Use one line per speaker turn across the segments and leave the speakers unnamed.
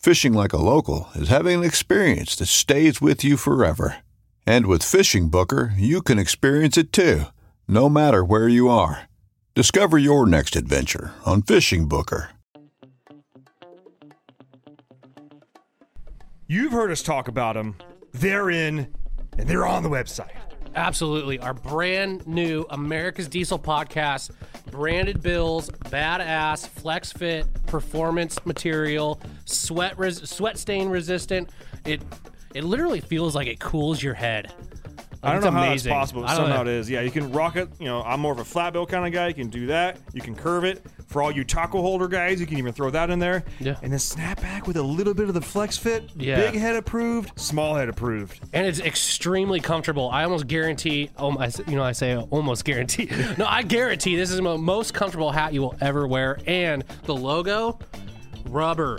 Fishing like a local is having an experience that stays with you forever. And with Fishing Booker, you can experience it too, no matter where you are. Discover your next adventure on Fishing Booker.
You've heard us talk about them. They're in, and they're on the website.
Absolutely. Our brand new America's Diesel podcast, branded bills, badass, flex fit, performance material, sweat res- sweat stain resistant. It it literally feels like it cools your head.
I don't know how
amazing.
that's possible, but
I don't
somehow
know.
it is. Yeah, you can rock it. You know, I'm more of a flat bill kind of guy. You can do that. You can curve it. For all you taco holder guys, you can even throw that in there.
Yeah.
And then snap back with a little bit of the flex fit.
Yeah.
Big head approved, small head approved.
and it's extremely comfortable. I almost guarantee. I, s- you know, I say almost guarantee. No, I guarantee this is the most comfortable hat you will ever wear. And the logo, rubber,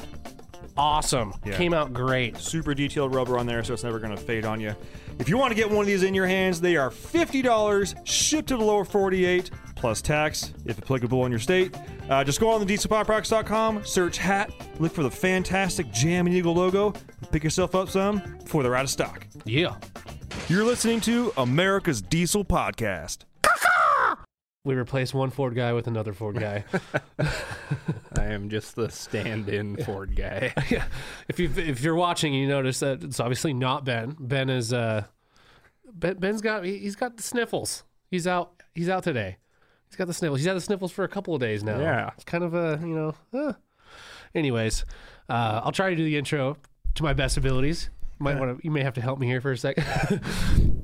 awesome.
Yeah.
Came out great.
Super detailed rubber on there, so it's never going to fade on you. If you want to get one of these in your hands, they are $50 shipped to the lower 48 plus tax if applicable in your state. Uh, just go on the dieselpowerproducts.com, search hat, look for the fantastic Jam and Eagle logo, and pick yourself up some before they're out of stock.
Yeah.
You're listening to America's Diesel Podcast.
We replace one Ford guy with another Ford guy.
I am just the stand-in Ford guy.
yeah. If you if you're watching, you notice that it's obviously not Ben. Ben is uh ben, Ben's got he, he's got the sniffles. He's out he's out today. He's got the sniffles. He's had the sniffles for a couple of days now.
Yeah.
It's kind of a, you know, uh. anyways, uh, I'll try to do the intro to my best abilities. Might want to you may have to help me here for a second.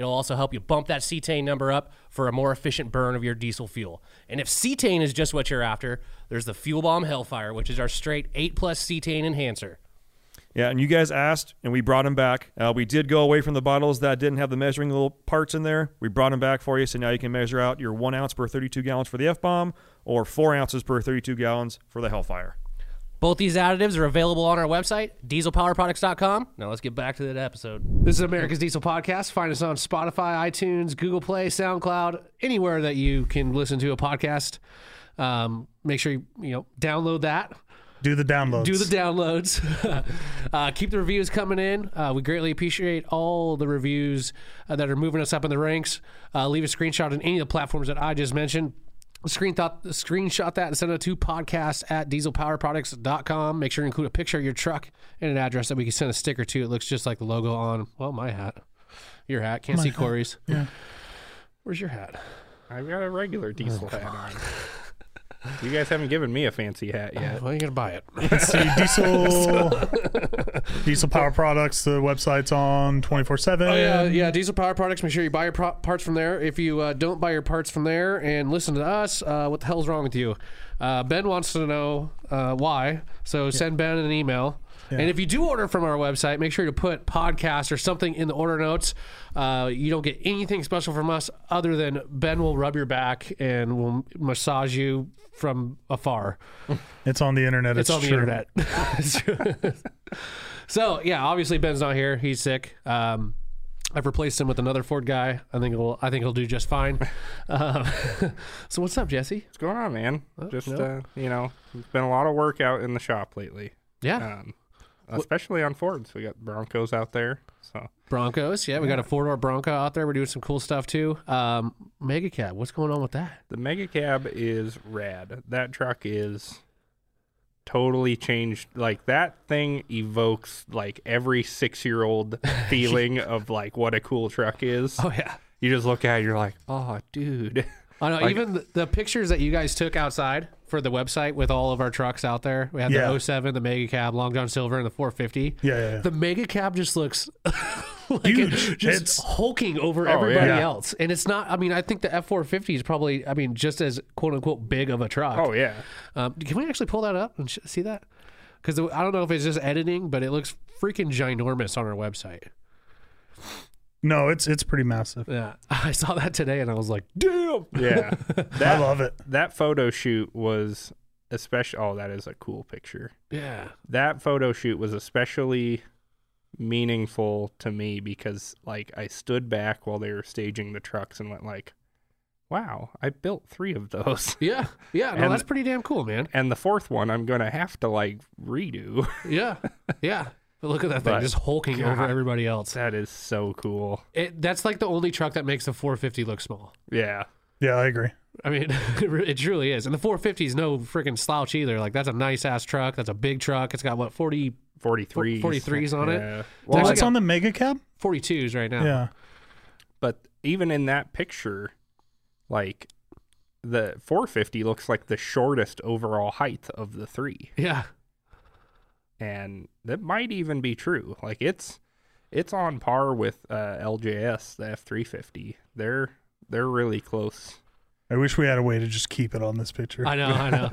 it'll also help you bump that cetane number up for a more efficient burn of your diesel fuel. And if cetane is just what you're after, there's the Fuel Bomb Hellfire, which is our straight 8 plus cetane enhancer.
Yeah, and you guys asked, and we brought them back. Uh, we did go away from the bottles that didn't have the measuring little parts in there. We brought them back for you, so now you can measure out your one ounce per 32 gallons for the F bomb, or four ounces per 32 gallons for the Hellfire.
Both these additives are available on our website, dieselpowerproducts.com. Now let's get back to that episode. This is America's Diesel Podcast. Find us on Spotify, iTunes, Google Play, SoundCloud, anywhere that you can listen to a podcast. Um, make sure you, you know download that.
Do the downloads.
Do the downloads. uh, keep the reviews coming in. Uh, we greatly appreciate all the reviews uh, that are moving us up in the ranks. Uh, leave a screenshot on any of the platforms that I just mentioned. Screen thought, screenshot that and send it to podcast at dieselpowerproducts.com. Make sure you include a picture of your truck and an address that we can send a sticker to. It looks just like the logo on, well, my hat. Your hat. Can't
My
see
hat.
Corey's.
Yeah.
Where's your hat?
I've got a regular diesel oh, hat on. You guys haven't given me a fancy hat yet.
Well, you gotta buy it.
Let's see, Diesel, Diesel Power Products. The website's on twenty four seven.
Oh yeah, yeah. Diesel Power Products. Make sure you buy your pro- parts from there. If you uh, don't buy your parts from there and listen to us, uh, what the hell's wrong with you? Uh, ben wants to know uh, why. So send Ben an email. And if you do order from our website, make sure to put podcast or something in the order notes. Uh, you don't get anything special from us other than Ben will rub your back and will massage you from afar.
It's on the internet.
It's,
It's,
on the
true.
internet. So yeah, obviously Ben's not here. He's sick. Um, I've replaced him with another Ford guy. I think he'll. I think he'll do just fine. Um, so what's up, Jesse?
What's going on, man? Just
no.
uh, you know, it's been a lot of work out in the shop lately.
Yeah,
Um, especially on Fords. We got Broncos out there. So
Broncos. Yeah, we got a four door Bronco out there. We're doing some cool stuff too. Um, Mega Cab. What's going on with that?
the Mega Cab is rad. That truck is totally changed. Like that thing evokes like every six year old feeling of like what a cool truck is.
Oh yeah.
You just look at it, you're like, oh, dude.
I know.
Like-
even the, the pictures that you guys took outside for the website with all of our trucks out there. We had
Yeah.
the 07, the Mega Cab, Long John Silver, and the 450.
Yeah, yeah, yeah.
The Mega Cab just looks like
Huge.
it- just
It's-
hulking over
Oh,
everybody
yeah.
else. And it's not. I mean, I think the F450 is probably. I mean, just as quote unquote big of a truck.
Oh yeah.
Um, can we actually pull that up and sh- see that? Because I don't know if it's just editing, but it looks freaking ginormous on our website.
No, it's it's pretty massive.
Yeah, I saw that today and I was like, damn.
Yeah. that, I
love it.
that photo shoot was especially oh, that is a cool picture.
Yeah.
that photo shoot was especially meaningful to me because like I stood back while they were staging the trucks and went like, "Wow, I built 3 of those."
Yeah. Yeah. No,
And-
that's pretty damn cool, man.
And the fourth one I'm going to have to like redo.
Yeah. Yeah. But look at that thing
But,
just hulking over everybody else.
that is so cool.
It, that's like the only truck that makes the 450 look small.
Yeah.
Yeah, I agree.
I mean, it truly is. And the 450 is no freaking slouch either. Like, that's a nice ass truck. That's a big truck. It's got what, 40,
43s.
43s on it?
Yeah.
It's
Well,
actually
What's on the Mega Cab?
42s right now.
Yeah.
but even in that picture like the 450 looks like the shortest overall height of the 3.
Yeah.
And that might even be true. Like it's it's on par with uh, LJS, the F three fifty. They're they're really close.
I wish we had a way to just keep it on this picture.
I know, I know.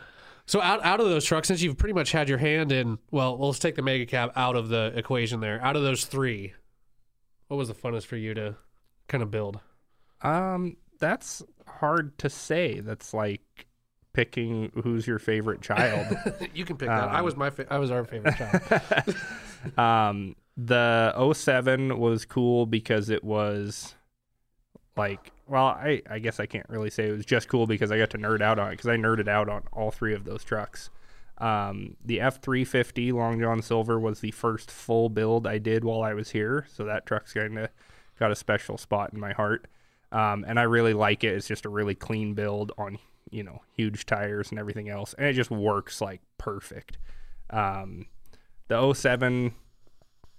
so out out of those trucks, since you've pretty much had your hand in, well, let's take the mega cab out of the equation there. Out of those three, what was the funnest for you to kind of build?
Um, that's hard to say. That's like picking who's your favorite child.
you can pick that. I
Um,
was my fa- I was our favorite child.
um, the 07 was cool because it was like, well, I, I guess I can't really say it was just cool because I got to nerd out on it because I nerded out on all three of those trucks. Um, the F 350 Long John Silver was the first full build I did while I was here. So that truck's kind of got a special spot in my heart. Um, and I really like it. It's just a really clean build on, you know, huge tires and everything else. And it just works like perfect. Um, the 07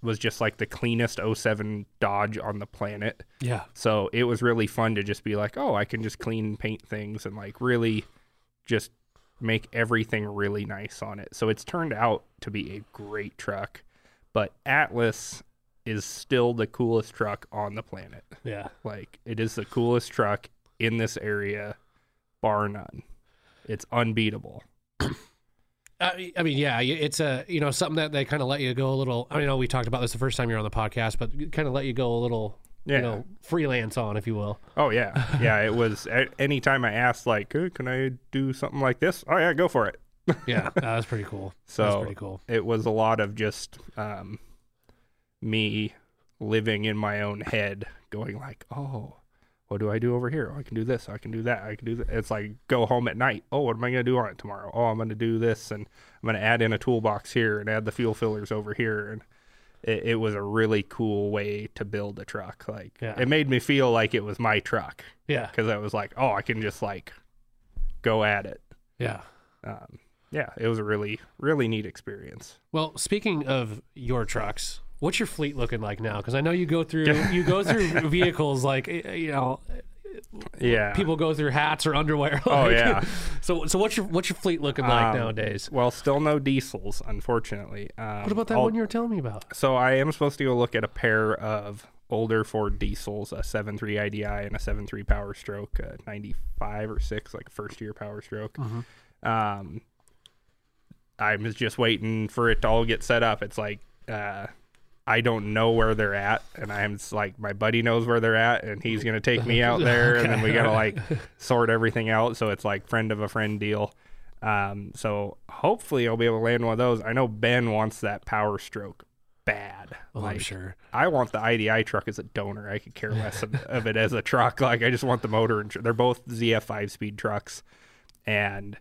was just like the cleanest 07 Dodge on the planet.
yeah,
So it was really fun to just be like, oh, I can just clean and paint things and like really just make everything really nice on it. So it's turned out to be a great truck. But Atlas is still the coolest truck on the planet.
yeah.
Like it is the coolest truck in this area, bar none. It's unbeatable.
I I mean, yeah, it's a you know something that they kind of let you go a little. I know we talked about this the first time you're on the podcast, but kind of let you go a little,
Yeah.
you know, freelance on, if you will.
Oh yeah, yeah. It was anytime I asked like, "Hey, "Can I do something like this?" Oh yeah, go for it.
Yeah, that was pretty cool.
So
That's pretty cool.
it was a lot of just um, me living in my own head, going like, "Oh, what do I do over here? Oh, I can do this. I can do that. I can do that." It's like go home at night. Oh, what am I gonna do on it tomorrow? Oh, I'm gonna do this, and I'm gonna add in a toolbox here and add the fuel fillers over here, and it, it was a really cool way to build a truck. Like
Yeah.
it made me feel like it was my truck
Yeah,
because I was like, oh, I can just like go at it.
yeah.
Um, yeah, it was a really, really neat experience.
Well, speaking of your trucks, What's your fleet looking like now? Because I know you go through you go through vehicles like eh, you know
Yeah.
people go through hats or underwear.
Oh,
like-
yeah.
So so what's your what's your fleet looking like
Um,
nowadays?
Well, still no diesels, unfortunately. Um,
What about that
I'll-
one you were telling me about?
So I am supposed to go look at a pair of older Ford diesels, a 7.3 IDI and a 7.3 Power Stroke, a 95 or 6, like first year Power Stroke. Um, I'm just waiting for it to all get set up. It's like uh, I don't know where they're at, and I'm like my buddy knows where they're at, and he's gonna take me out there, and then we gotta like sort everything out. So it's like friend of a friend deal. Um, so hopefully I'll be able to land one of those. I know Ben wants that Power Stroke bad.
Oh, I'm sure.
I want the IDI truck as a donor. I could care less of, of it as a truck. Like I just want the motor. And tr- they're both ZF five speed trucks, and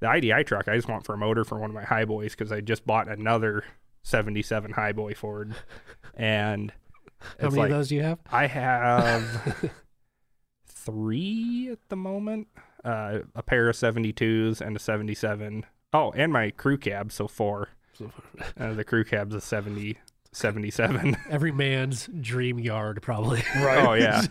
the IDI truck I just want for a motor for one of my high boys because I just bought another seventy seven high boy Ford, and
How many
like
of those do you have?
I have three at the moment. Uh, a pair of seventy twos and a seventy seven. Oh, and my crew cab, so four. Uh, the crew cab's a 70, 77.
Every man's dream yard, probably. Right.
Oh yeah.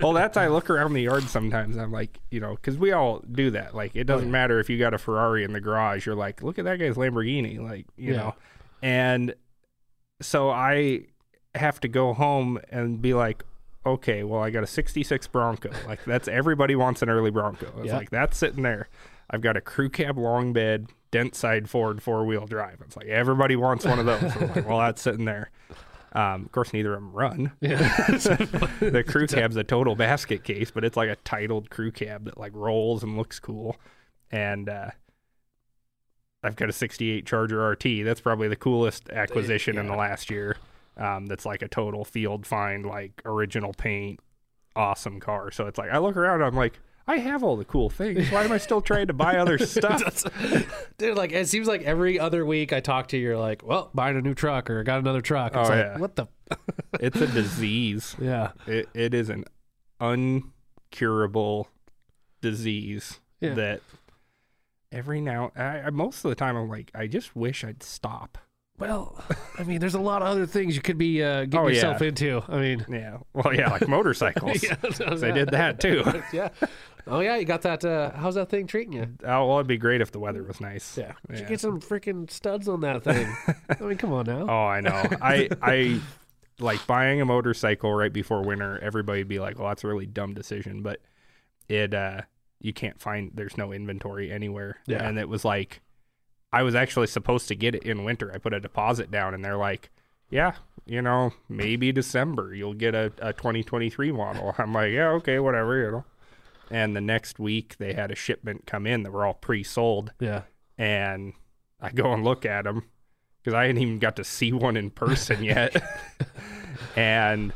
well, that's I look around the yard sometimes. I'm like, you know, because we all do that. Like, it doesn't matter if you got a Ferrari in the garage. You're like, look at that guy's Lamborghini. Like, you
Yeah.
know, and so I have to go home and be like, okay, well, I got a '66 Bronco. Like, that's everybody wants an early Bronco. It's
Yeah.
like that's sitting there. I've got a crew cab long bed, dent side Ford four wheel drive. It's like everybody wants one of those. I'm like, well, that's sitting there. Um, of course, neither of them run. the crew cab's a total basket case, but it's like a titled crew cab that like rolls and looks cool. And uh, I've got a '68 Charger RT. That's probably the coolest acquisition in the last year. Um, that's like a total field find, like original paint, awesome car. So it's like I look around, I'm like, I have all the cool things. Why am I still trying to buy other stuff?
Dude, like it seems like every other week I talk to you, you're like, well, buying a new truck or got another truck. It's
Oh,
like,
yeah.
what the?
it's a disease.
Yeah.
It, it is an uncurable disease
Yeah.
that every now I, I most of the time I'm like I just wish I'd stop.
Well, I mean, there's a lot of other things you could be uh, getting
Oh, yeah.
yourself into. I mean,
Yeah. Well, yeah, like motorcycles.
yeah,
They did that too.
yeah. Oh yeah, you got that. Uh, how's that thing treating you?
Oh, well, it'd be great if the weather was nice.
Yeah. You get some freaking studs on that thing. I mean, come on now.
Oh, I know. I I like buying a motorcycle right before winter. Everybody'd be like, "Well, that's a really dumb decision," but it uh you can't find. There's no inventory anywhere.
Yeah.
And it was like, I was actually supposed to get it in winter. I put a deposit down, and they're like, "Yeah, you know, maybe December you'll get a, a 2023 model." I'm like, "Yeah, okay, whatever," you know. And the next week they had a shipment come in that were all pre-sold
Yeah.
and I go and look at them because I hadn't even got to see one in person yet. and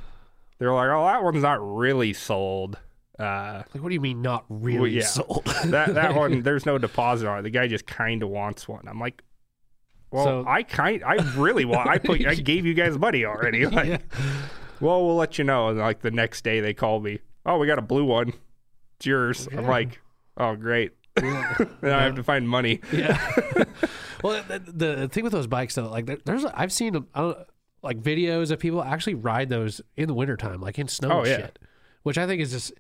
they're like, "Oh, that one's not really sold." Uh,
Like, what do you mean not really
well, yeah,
sold?
that that one, there's no deposit on it. The guy just kind of wants one. I'm like, "Well,
So-
I kind, I really want. I put, I gave you guys money already." Like,
Yeah.
well, we'll let you know. And like the next day, they call me. Oh, we got a blue one. It's yours. I'm like, oh, great. then I have to find money.
Yeah. well, the, the thing with those bikes though, like there, there's I've seen uh, like videos of people actually ride those in the wintertime, like in snow
Oh,
and
yeah.
shit, which I think is just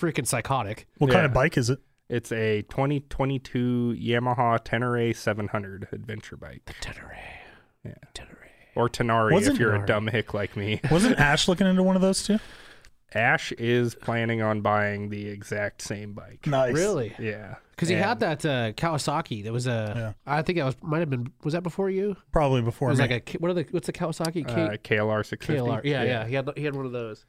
freaking psychotic.
What kind of bike is it?
It's a 2022 Yamaha Tenere 700 adventure bike.
The Tenere.
Yeah.
Tenere.
Or Tenari
Wasn't-
if you're
Tenere.
a dumb hick like me.
Wasn't Ash looking into one of those too?
Ash is planning on buying the exact same bike.
Nice.
Really?
Yeah.
Because he had that uh, Kawasaki. That was a.
Yeah.
I think that was might have been. Was that before you?
Probably before
It
before
was
me.
like a. K- What are the? What's the Kawasaki? K-
Uh, KLR 650.
KLR. Yeah, yeah, He had he had one of those.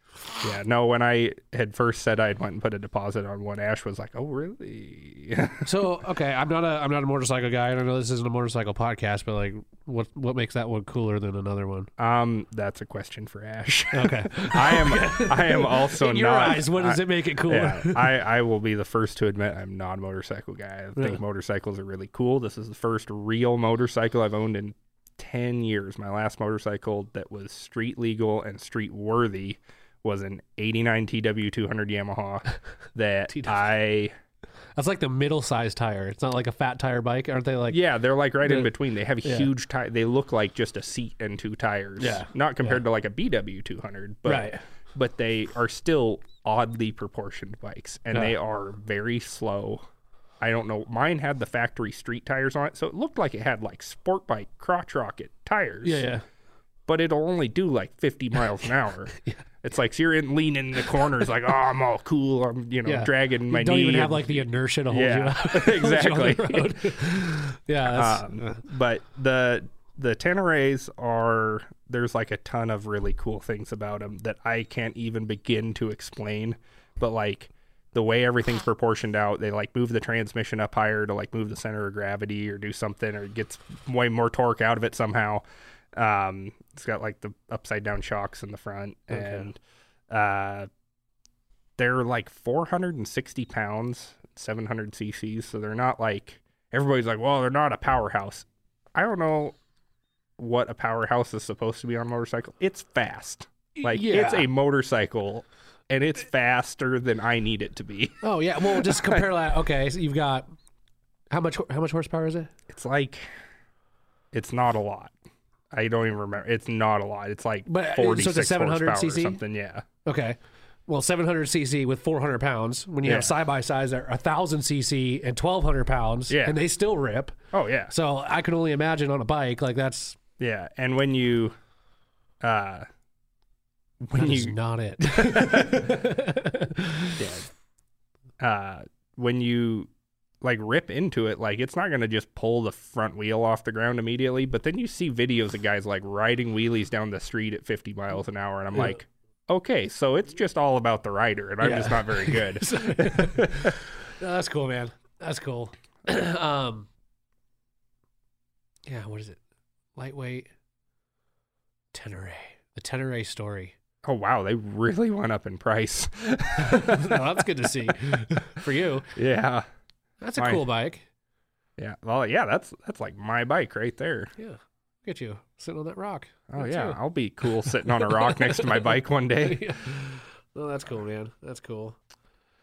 Yeah. No, when I had first said I'd went and put a deposit on one, Ash was like, "Oh, really?"
So okay, I'm not a I'm not a motorcycle guy, and I know this isn't a motorcycle podcast, but like, what what makes that one cooler than another one?
um, that's a question for Ash.
Okay.
I am. I am also
In your
not.
eyes, what does
I-
it make it cooler?
Yeah, I, I will be the first to admit I'm not a motorcycle guy. I think
Yeah.
motorcycles are really cool. This is the first real motorcycle I've owned in 10 years. My last motorcycle that was street legal and street worthy was an 89 TW 200 Yamaha that I
That's like the middle sized tire. It's not like a fat tire bike, aren't they? Like
Yeah, they're like right in between. They have
Yeah.
huge tire. They look like just a seat and two tires.
Yeah.
Not compared to like a BW 200, but
Right.
but they are still oddly proportioned bikes and
Yeah.
they are very slow. I don't know. Mine had the factory street tires on it, so it looked like it had like sport bike crotch rocket tires.
yeah, yeah.
But it'll only do like 50 miles an hour. It's like so you're in leaning in the corners, like, oh, I'm all cool. I'm, you know,
Yeah.
dragging my
you don't
knee.
even have like the inertia to hold
Yeah,
you up. you
exactly.
yeah, that's,
um, but the the Teneres are there's like a ton of really cool things about them that I can't even begin to explain. But like the way everything's proportioned out, they like move the transmission up higher to like move the center of gravity or do something or it gets way more torque out of it somehow. Um, it's got like the upside down shocks in the front and uh, they're like 460 pounds, 700 cc's. So they're not like everybody's like, well, they're not a powerhouse. I don't know what a powerhouse is supposed to be on a motorcycle. It's fast. Like it's a motorcycle and it's faster than I need it to be.
oh yeah. Well, just compare that. Okay, so you've got how much how much horsepower is it?
It's like it's not a lot. I don't even remember. It's not a lot. It's like
But, uh, so it's a 700
horsepower or
cc?
something. Yeah.
Okay. Well, 700 cc with 400 pounds. When you
Yeah.
have side by sides that are 1,000 cc and 1,200 pounds,
Yeah.
and they still rip.
Oh yeah.
So I can only imagine on a bike like that's
Yeah. And when you uh when
that
you
is not it.
uh, when you like rip into it, like it's not gonna just pull the front wheel off the ground immediately. But then you see videos of guys like riding wheelies down the street at 50 miles an hour, and I'm
Yeah.
like, okay, so it's just all about the rider, and I'm just not very good.
No, that's cool, man. That's cool. um, yeah, what is it? Lightweight Tenere. The Tenere story.
Oh wow, they really went up in price.
no, that's good to see for you.
yeah,
That's a
Fine.
cool bike.
yeah. Well, yeah, that's that's like my bike right there.
Yeah, look at you sitting on that rock.
Oh
Me
yeah,
too.
I'll be cool sitting on a rock next to my bike one day.
yeah. Oh, that's cool, man. That's cool.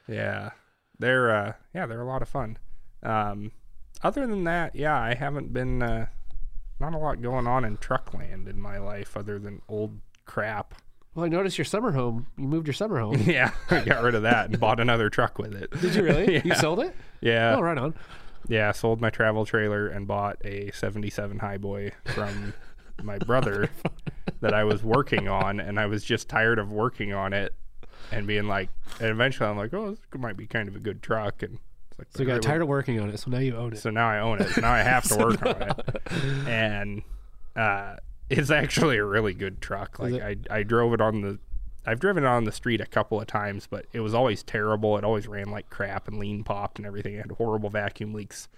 Yeah, they're uh, yeah, they're a lot of fun. Um, other than that, yeah, I haven't been uh, not a lot going on in truck land in my life other than old crap.
Well, I noticed your summer home. You moved your summer home.
yeah, I got rid of that and bought another truck with it.
Did you really? You sold it?
Yeah,
oh, right on.
yeah, I sold my travel trailer and bought a '77 Highboy from my brother that I was working on, and I was just tired of working on it and being like, and eventually I'm like, oh, this might be kind of a good truck, and it's like,
So you got tired of working on it, so now you own it.
So now I own it. So now I have to work on it. And uh, it's actually a really good truck. Like I, I drove it on the I've driven it on the street a couple of times, but it was always terrible. It always ran like crap and lean popped and everything. It had horrible vacuum leaks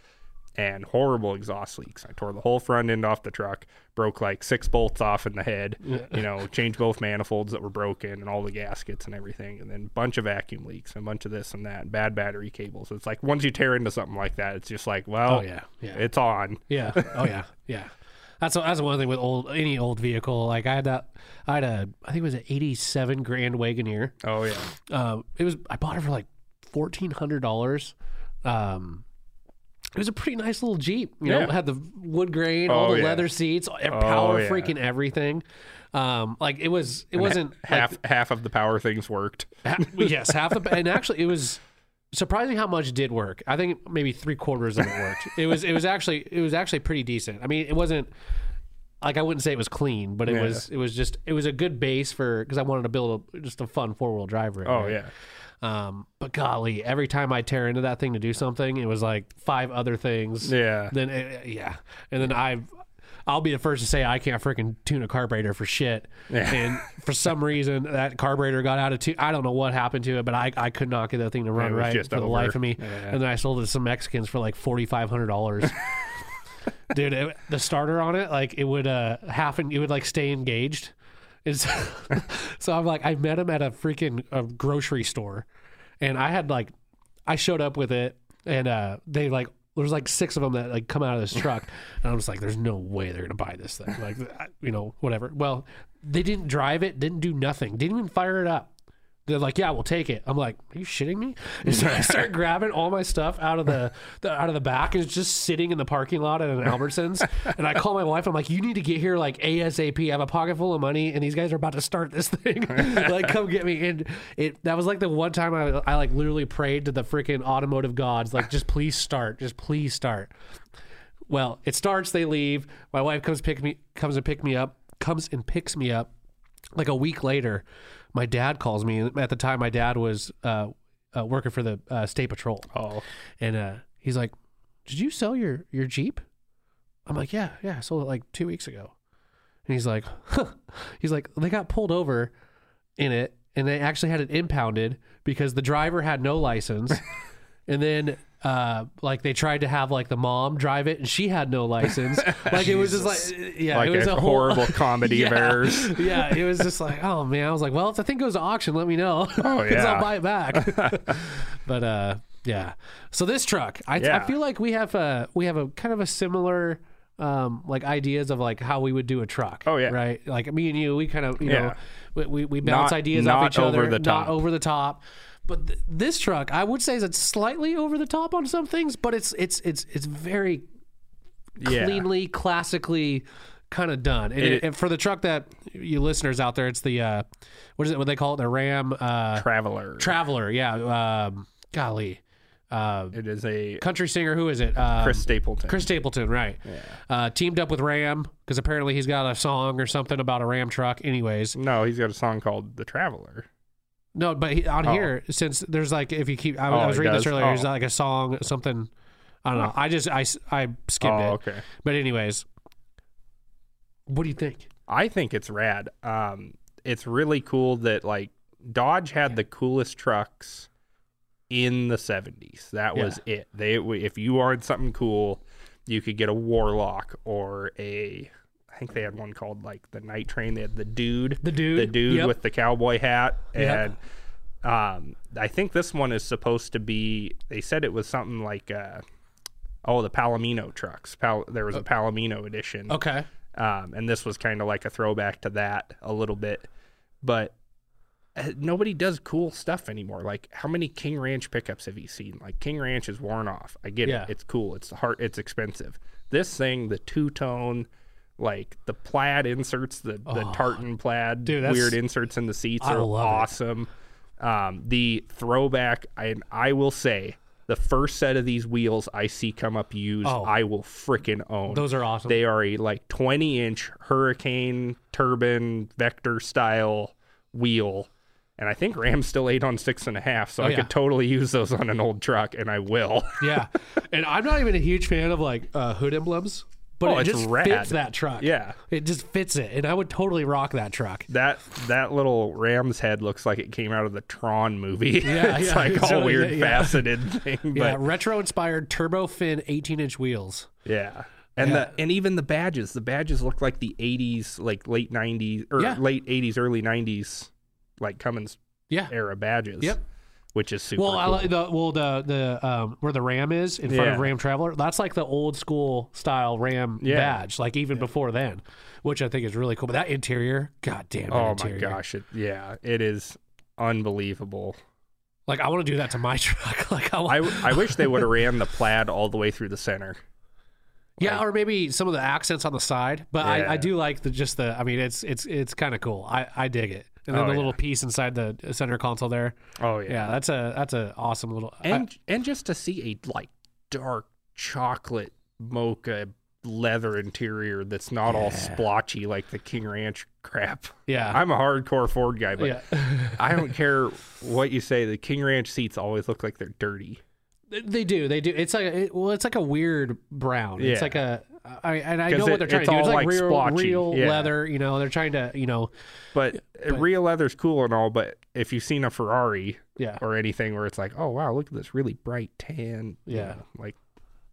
and horrible exhaust leaks. I tore the whole front end off the truck, broke like six bolts off in the head, you know, changed both manifolds that were broken and all the gaskets and everything, and then a bunch of vacuum leaks and a bunch of this and that, and bad battery cables. It's like once you tear into something like that, it's just like, well,
Oh yeah, yeah,
it's on.
yeah. Oh yeah, yeah. That's that's one thing with old any old vehicle. Like I had that, I had a I think it was an '87 Grand Wagoneer.
Oh yeah.
Um, it was I bought it for like fourteen hundred dollars. Um, it was a pretty nice little Jeep. You know,
Yeah.
it had the wood grain, all
Oh,
the
yeah.
leather seats, power
yeah.
freaking everything. Um, like it was, it wasn't like-
half half of the power things worked.
Ha- yes, half the and actually it was surprising how much did work. I think maybe three quarters of it worked. It was it was actually it was actually pretty decent. I mean, it wasn't like I wouldn't say it was clean, but it
Yeah.
was it was just it was a good base for because I wanted to build a, just a fun four wheel drive rig.
Oh
right?
yeah.
Um, but golly, every time I tear into that thing to do something, it was like five other things.
Yeah.
Then it, yeah, and then I. I'll be the first to say I can't freaking tune a carburetor for shit.
Yeah.
And for some reason, that carburetor got out of tune. I don't know what happened to it, but I, I could not get that thing to run right for the life of me.
Yeah.
And then I sold it to some Mexicans for like forty five hundred dollars. Dude, it, the starter on it, like it would uh half and it would like stay engaged. It's so I'm like I met him at a freaking a grocery store, and I had like I showed up with it, and uh they like there's like six of them that like come out of this truck, and I'm just like, there's no way they're gonna buy this thing, like you know whatever. Well, they didn't drive it, didn't do nothing, didn't even fire it up. They're like, "Yeah, we'll take it." I'm like, "Are you shitting me?" And so I start grabbing all my stuff out of the, the out of the back, and it's just sitting in the parking lot at an Albertsons. and I call my wife. I'm like, "You need to get here like ASAP. I have a pocket full of money, and these guys are about to start this thing. like, come get me." And it that was like the one time I I like literally prayed to the freaking automotive gods, like, "Just please start. Just please start." Well, it starts. They leave. My wife comes pick me comes and pick me up. Comes and picks me up. Like a week later, my dad calls me. At the time, my dad was uh, uh, working for the uh, state patrol,
Oh,
and uh, he's like, "Did you sell your your Jeep?" I'm like, "Yeah, yeah, I sold it like two weeks ago." And he's like, huh. "He's like, they got pulled over in it, and they actually had it impounded because the driver had no license, and then." Uh, like they tried to have like the mom drive it and she had no license. Like it was just like yeah,
like
it was
a,
a whole-
horrible comedy of
Yeah.
errors.
yeah, it was just like, oh man, I was like, well, if the thing goes to auction, let me know.
Oh, yeah.
I'll buy it back. but uh, yeah. So this truck, I, I feel like we have a we have a kind of a similar um like ideas of like how we would do a truck.
Oh, yeah.
right. Like me and you, we kind of you
Yeah.
know we we, bounce
Not-
ideas off
not
each other,
over the
not over the top. But th- this truck, I would say, is it's slightly over the top on some things, but it's it's it's it's very
Yeah.
cleanly, classically kind of done. And,
It-
and for the truck that you listeners out there, it's the uh, what is it? What they call it? The Ram uh,
Traveler.
Traveler. Yeah. Um, golly, uh,
it is a
country singer. Who is it? Um,
Chris Stapleton.
Chris Stapleton, right? Uh, teamed up with Ram because apparently he's got a song or something about a Ram truck. Anyways,
No, he's got a song called "The Traveler."
No, but he, on
Oh.
here since there's like if you keep, I, I
Oh,
was
it
reading this earlier. There's
Oh.
like a song, something. I don't know. I just I I skimmed
Oh,
it.
okay.
But anyways, what do you think?
I think it's rad. Um, it's really cool that like Dodge had the coolest trucks in the 70s. That was it. They if you wanted something cool, you could get a Warlock or a I think they had one called like the Night Train. They had the dude,
The Dude,
the dude
yep.
with the cowboy hat,
Yep.
and um, I think this one is supposed to be. They said it was something like uh, oh the Palomino trucks. Pal- there was a Palomino edition.
Okay.
Um, and this was kind of like a throwback to that a little bit. But uh, nobody does cool stuff anymore. Like, how many King Ranch pickups have you seen? Like, King Ranch is worn off. I get
Yeah.
it. It's cool. It's hard. It's expensive. This thing, the two tone, like the plaid inserts, the, the tartan plaid
Dude,
weird inserts in the seats
I
are awesome. Um, the throwback, and I will say, the first set of these wheels I see come up used,
Oh.
I will frickin' own.
Those are awesome.
They are a like 20 inch Hurricane turbine vector style wheel. And I think Ram's still eight on six and a half, so I
Oh, yeah.
could totally use those on an old truck, and I will.
yeah. And I'm not even a huge fan of like uh, hood emblems, but
Oh,
it
it's
just
rad.
fits that truck.
Yeah.
It just fits it. And I would totally rock that truck.
that that little Ram's head looks like it came out of the Tron movie.
Yeah,
it's
yeah,
like
it's
all
really-
weird
yeah.
faceted thing.
Yeah,
But
retro inspired turbo fin 18 inch wheels.
yeah. And
Yeah.
the and even the badges, the badges look like the '80s, like late '90s or
Yeah.
late '80s, early '90s, like Cummins
Yeah.
era badges.
Yep.
Which is super.
Well, I
cool.
like the well the the um where the Ram is in front of Ram Traveler. That's like the old school style Ram
Yeah.
badge, like even before then, which I think is really cool. But that interior, god damn, that
Oh my gosh! It, yeah, it is unbelievable.
Like I want to do that to my truck. like I, want,
I, I wish they would have ran the plaid all the way through the center.
yeah, or maybe some of the accents on the side. But I, I do like the just the. I mean, it's it's it's kind of cool. I I dig it. And then
Oh,
the
yeah.
little piece inside the center console there.
Oh
Yeah, yeah. that's a that's a awesome little. I-
and and just to see a like dark chocolate mocha leather interior that's not all splotchy like the King Ranch crap.
yeah,
I'm a hardcore Ford guy, but
yeah.
I don't care what you say. The King Ranch seats always look like they're dirty.
They do. They do. It's like it, well, it's like a weird brown. It's like a. I, and I know what they're trying to do. It's like,
like,
real,
splotchy.
real
Yeah.
leather. You know, they're trying to. You know,
But, uh real leather's cool and all, but if you've seen a Ferrari
yeah,
or anything where it's like, oh wow, look at this really bright tan. you
Yeah.
know, like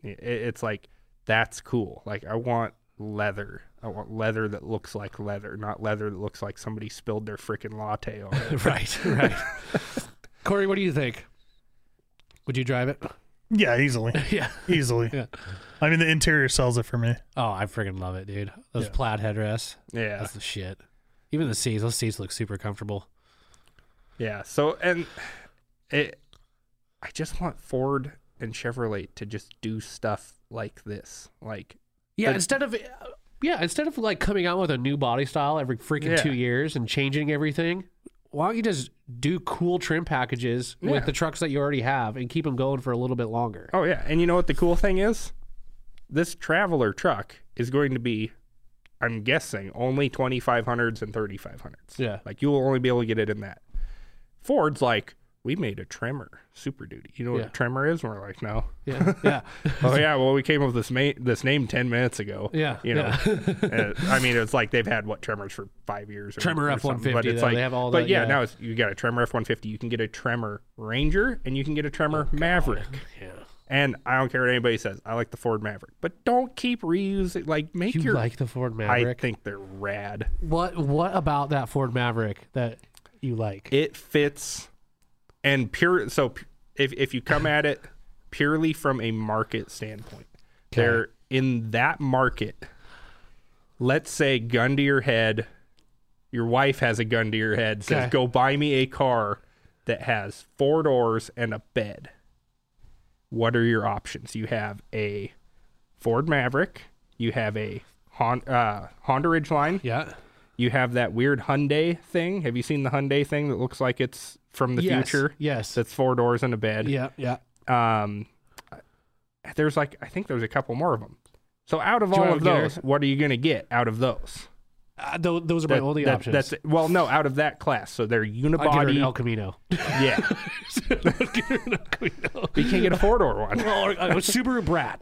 it, it's like that's cool. Like I want leather. I want leather that looks like leather, not leather that looks like somebody spilled their freaking latte on it.
right, right. Corey, what do you think? Would you drive it?
Yeah, easily,
yeah.
easily.
Yeah.
I mean, the interior sells it for me.
Oh, I freaking love it, dude. Those
Yeah.
plaid headrests.
yeah.
That's the shit. Even the seats. Those seats look super comfortable.
Yeah. So and it, I just want Ford and Chevrolet to just do stuff like this. Like
Yeah,
But-
instead of yeah, instead of like coming out with a new body style every freaking
Yeah.
two years and changing everything, why don't you just do cool trim packages
Yeah.
with the trucks that you already have and keep them going for a little bit longer?
oh yeah, and you know what the cool thing is? This Traveler truck is going to be, I'm guessing, only 2500s and 3500s.
Yeah.
Like you will only be able to get it in that. Ford's like, we made a Tremor Super Duty. You know what a Tremor is? And we're like, no.
Yeah, yeah,
oh yeah, well we came up with this ma- this name ten minutes ago.
yeah.
you know.
yeah.
Uh, I mean, it's like they've had what Tremors for five years. Or,
Tremor F-150
something, But it's
though,
like
they have all that.
But
the-
yeah,
yeah.
now it's, you got a Tremor F one fifty. You can get a Tremor Ranger, and you can get a Tremor Maverick.
yeah.
And I don't care what anybody says. I like the Ford Maverick, but don't keep reusing. Like make
You
your.
like the Ford Maverick.
I think they're rad.
what What about that Ford Maverick that you like?
It fits, and pure. So if if you come at it purely from a market standpoint, they're in that market. Let's say gun to your head. Your wife has a gun to your head. Says,
Okay.
"Go buy me a car that has four doors and a bed." What are your options? You have a Ford Maverick. You have a Hon- uh, Honda Ridgeline.
yeah.
You have that weird Hyundai thing. Have you seen the Hyundai thing that looks like it's from the
yes.
future?
Yes.
That's four doors and a bed.
yeah. Yeah.
Um, there's like I think there's a couple more of them. So out of
Do
all of those, what are you gonna get out of those?
Uh, tho- those are my only
that-
options.
That's it. well, no, out of that class. So they're
I'd get an
unibody.
El Camino.
yeah,
I'd get her an El Camino.
you can't get a four door one.
Or a Subaru Brat.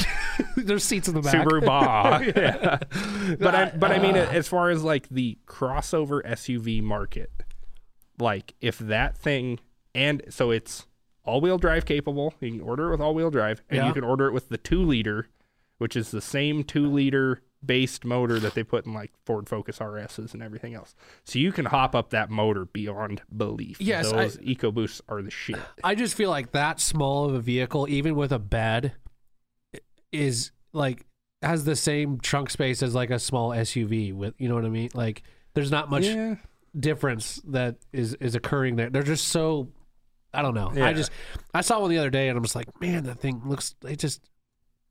There's seats in the back.
Subaru Ba. yeah. But I but I mean as far as like the crossover SUV market, like if that thing and so it's all wheel drive capable, you can order it with all wheel drive, and
Yeah.
you can order it with the two liter, which is the same two liter based motor that they put in like Ford Focus RSs and everything else. So you can hop up that motor beyond belief.
Yes, I-
those EcoBoosts are the shit.
I just feel like that small of a vehicle, even with a bed, is like has the same trunk space as like a small SUV. With you know what I mean? Like there's not much
Yeah.
Difference that is is occurring there. They're just so. I don't know.
Yeah.
I just I saw one the other day and I'm just like, man, that thing looks. It just.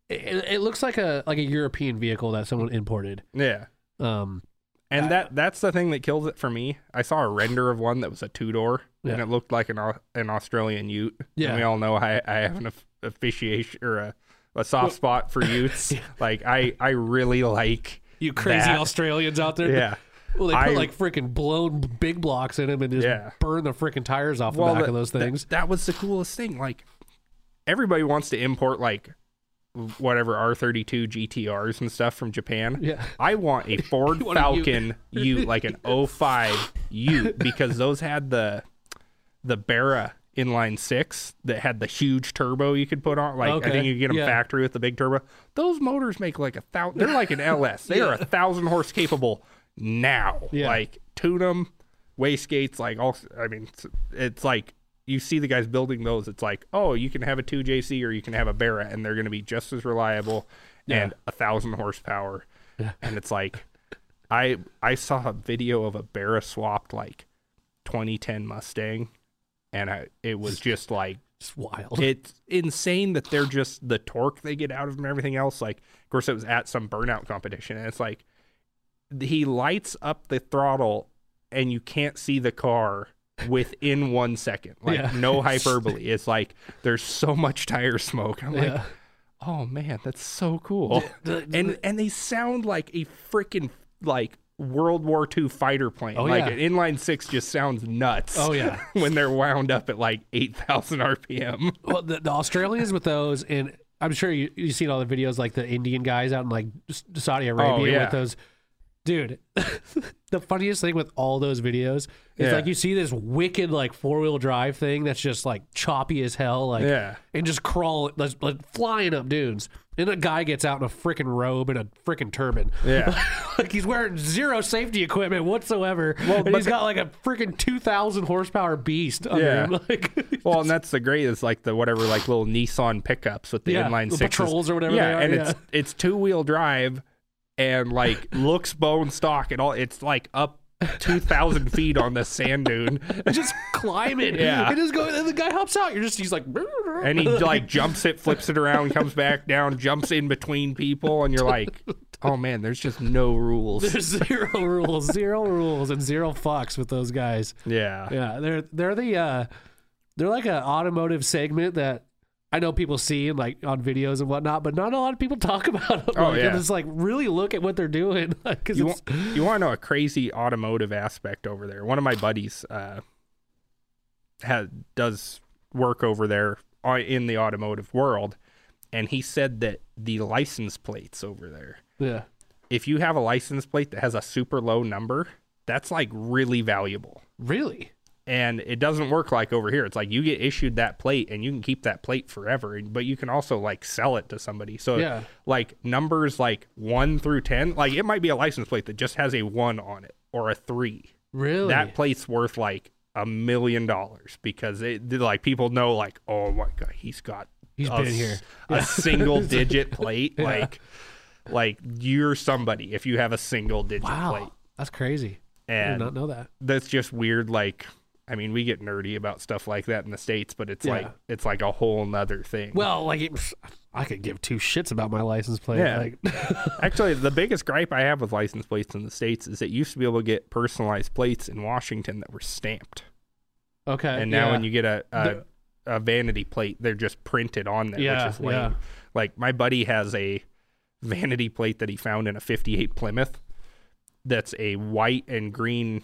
It, it looks like a like a European vehicle that someone imported.
Yeah.
Um,
And that that's the thing that kills it for me. I saw a render of one that was a two door, and it looked like an an Australian Ute.
Yeah.
and we all know I, I have an officiation or a, a soft spot for Utes. Like I I really like.
you crazy
That-
Australians out there.
Yeah.
Well, they put
I-
like freaking blown big blocks in them and just
Yeah.
burn the freaking tires off the back of those things.
That, was the coolest thing. Like everybody wants to import like whatever R32 GTRs and stuff from Japan.
Yeah.
I want a Ford
You want a
Falcon Ute, like an 05 Ute, because those had the the Barra inline six that had the huge turbo you could put on. Like I think you get them
Yeah.
factory with the big turbo. Those motors make like a thousand. They're like an LS. They are a thousand horse capable now.
Yeah.
Like tune them, wastegates. Like all. I mean, it's, it's like you see the guys building those. It's like oh, you can have a two JZ or you can have a Barra, and they're going to be just as reliable and a thousand horsepower. Yeah. And it's like I I saw a video of a Barra swapped like 2010 Mustang, and I, it was just like
It's wild.
it's insane that they're just the torque they get out of them and everything else. Like, of course, it was at some burnout competition, and it's like he lights up the throttle, and you can't see the car within one second. Like,
Yeah.
no hyperbole. It's like there's so much tire smoke. I'm like, oh man, that's so cool. and and they sound like a freaking like World War II fighter plane.
Oh,
like
yeah.
an inline six just sounds nuts.
Oh, yeah.
when they're wound up at like eight thousand RPM.
Well, the, the Australians with those, and I'm sure you, you've seen all the videos like the Indian guys out in like Saudi Arabia
Oh, yeah.
with those. Dude, the funniest thing with all those videos is
Yeah.
like you see this wicked like four wheel drive thing that's just like choppy as hell, like
Yeah.
and just crawling like, like flying up dunes. And a guy gets out in a freaking robe and a freaking turban.
Yeah.
like he's wearing zero safety equipment whatsoever.
Well,
and he's got like a freaking two thousand horsepower beast under
Yeah.
him. Like
Well, and that's the great is like the whatever like little Nissan pickups with the
Yeah,
inline
the
sixes.
patrols or whatever
Yeah,
they are,
and
yeah.
it's it's two wheel drive and like looks bone stock and all. It's like up two thousand feet on the sand dune,
just climb it.
Yeah.
And just go. And the guy hops out. You're just. He's like.
and he like jumps it, flips it around, comes back down, jumps in between people, and you're like, oh man, there's just no rules.
There's zero rules, zero rules, and zero fucks with those guys.
Yeah,
Yeah, they're they're the uh, they're like an automotive segment that I know people see like on videos and whatnot, but not a lot of people talk about them.
Oh, yeah.
and it's like really look at what they're doing because
you want, you want to know a crazy automotive aspect over there? One of my buddies uh, has does work over there uh, in the automotive world, and he said that the license plates over there,
yeah
if you have a license plate that has a super low number, that's like really valuable.
really
and it doesn't work like over here. It's like you get issued that plate and you can keep that plate forever, but you can also like sell it to somebody. So
Yeah.
like numbers like 1 through 10, like it might be a license plate that just has a 1 on it or a 3.
really
That plate's worth like a million dollars because it like people know like oh my god, he's got
He's
a
been here.
a single digit plate
Yeah.
like like you're somebody if you have a single digit
wow
plate.
that's crazy. I
And
did not know that.
that's just weird like i mean we get nerdy about stuff like that in the states but it's
Yeah.
like it's like a whole nother thing
Well, like it, I could give two shits about my license plate.
Yeah.
Like,
actually the biggest gripe i have with license plates in the states is it used to be able to get personalized plates in washington that were stamped
okay,
and now
yeah.
when you get a, a,
The-
a vanity plate they're just printed on there
Yeah,
which is lame
yeah.
like my buddy has a vanity plate that he found in a 58 plymouth that's a white and green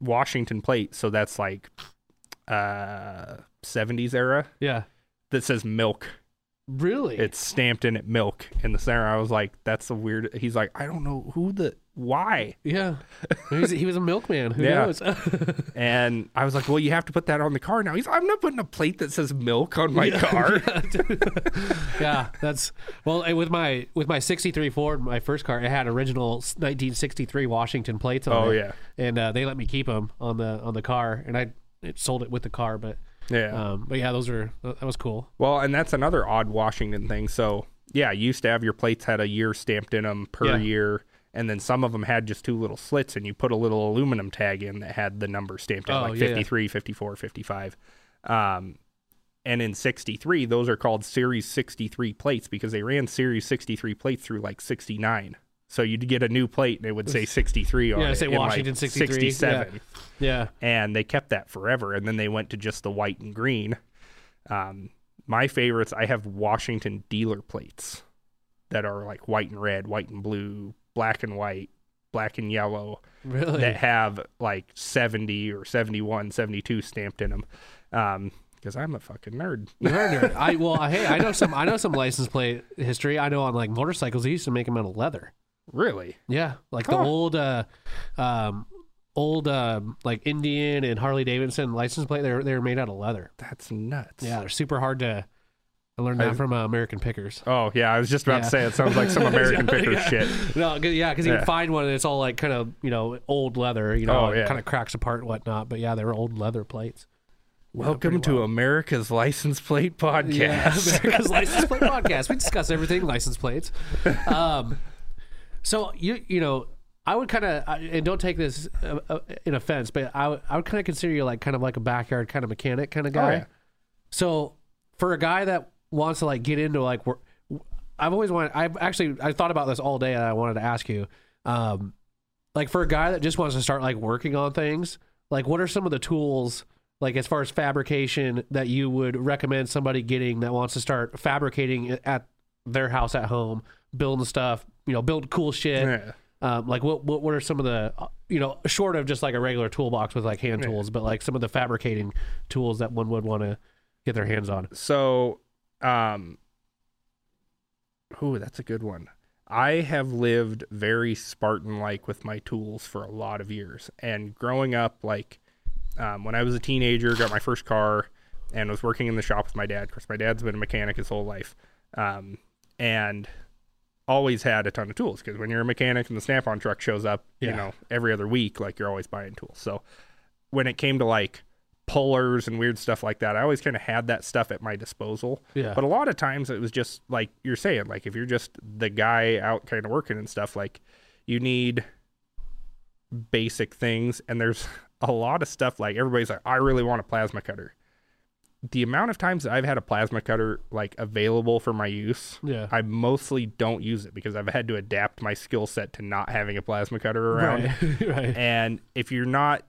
washington plate so that's like uh 70s era
yeah,
that says milk.
really,
It's stamped in it milk in the center. I was like, that's a weird. He's like, I don't know who the why.
yeah. he, was, he was a milkman. Who
Yeah.
knows?
And I was like, well, you have to put that on the car now. He's, I'm not putting a plate that says milk on my car.
yeah, that's well with my with my '63 Ford, my first car. It had original 1963 Washington plates on
Oh,
it.
yeah.
and uh, they let me keep them on the on the car, and I it sold it with the car. But
Yeah.
um, but yeah, those are that was cool.
Well, and that's another odd Washington thing. So yeah, you used to have your plates had a year stamped in them per
Yeah.
year. And then some of them had just two little slits, and you put a little aluminum tag in that had the number stamped in,
Oh,
like
yeah, yeah.
53, 54, 55. Um, and in 63, those are called Series 63 plates because they ran Series 63 plates through like 69. So you'd get a new plate and it would say 63 on
Yeah,
it.
say
in, like,
Washington 63,
67
Yeah,
and they kept that forever and then they went to just the white and green um, my favorites i have washington dealer plates that are like white and red white and blue black and white black and yellow
really.
that have like 70 or 71 72 stamped in them um, because i'm a fucking nerd
You are a nerd. I well, hey, I know some. I know some license plate history. I know on like motorcycles, they used to make them out of leather.
really
Yeah, like the old, uh, um, old uh, like Indian and Harley Davidson license plate. They're they're made out of leather.
that's nuts
Yeah, they're super hard to. I learned that
I-
from uh, American Pickers.
oh yeah i was just about
Yeah.
to say it sounds like some american Pickers
Yeah.
shit
No, 'cause- yeah, because you
Yeah.
can find one and it's all like kind of you know old leather. You know,
Oh, yeah.
kind of cracks apart and whatnot. But yeah, they were old leather plates.
welcome to america's license plate podcast
Yeah, America's license plate podcast. We discuss everything license plates. Um, so you you know, I would kind of and don't take this uh, uh, in offense, but I would- I would kind of consider you like kind of like a backyard kind of mechanic kind of guy.
yeah.
So for a guy that wants to like get into like I've always wanted. I've actually I thought about this all day and I wanted to ask you, um, like for a guy that just wants to start like working on things, like what are some of the tools like as far as fabrication that you would recommend somebody getting that wants to start fabricating at their house at home, building stuff, you know, build cool shit.
Yeah.
Um, like what, what what are some of the you know short of just like a regular toolbox with like hand tools, but like some of the fabricating tools that one would want to get their hands on.
So, um, ooh, that's a good one. I have lived very Spartan like with my tools for a lot of years. And growing up, like um, when I was a teenager, got my first car and was working in the shop with my dad. Of course, my dad's been a mechanic his whole life. Um, and always had a ton of tools because when you're a mechanic and the snap on truck shows up, you know, every other week, like you're always buying tools. So when it came to like pullers and weird stuff like that, I always kind of had that stuff at my disposal.
Yeah.
But a lot of times it was just like you're saying, like if you're just the guy out kind of working and stuff, like you need basic things and there's a lot of stuff like everybody's like I really want a plasma cutter. The amount of times that I've had a plasma cutter like available for my use,
Yeah.
I mostly don't use it because I've had to adapt my skill set to not having a plasma cutter around.
Right. right.
And if you're not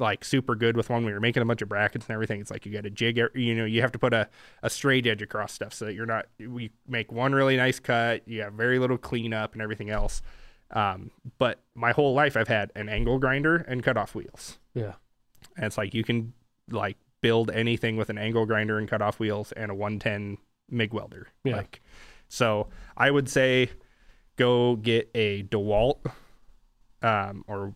like super good with one when you're making a bunch of brackets and everything, it's like you got to jig, you know, you have to put a, a straight edge across stuff so that you're not, we make one really nice cut, you have very little cleanup and everything else. Um, but my whole life I've had an angle grinder and cutoff wheels.
Yeah.
And it's like you can like build anything with an angle grinder and cutoff wheels and a 110 MIG welder.
Yeah.
Like, so I would say go get a DeWalt um, or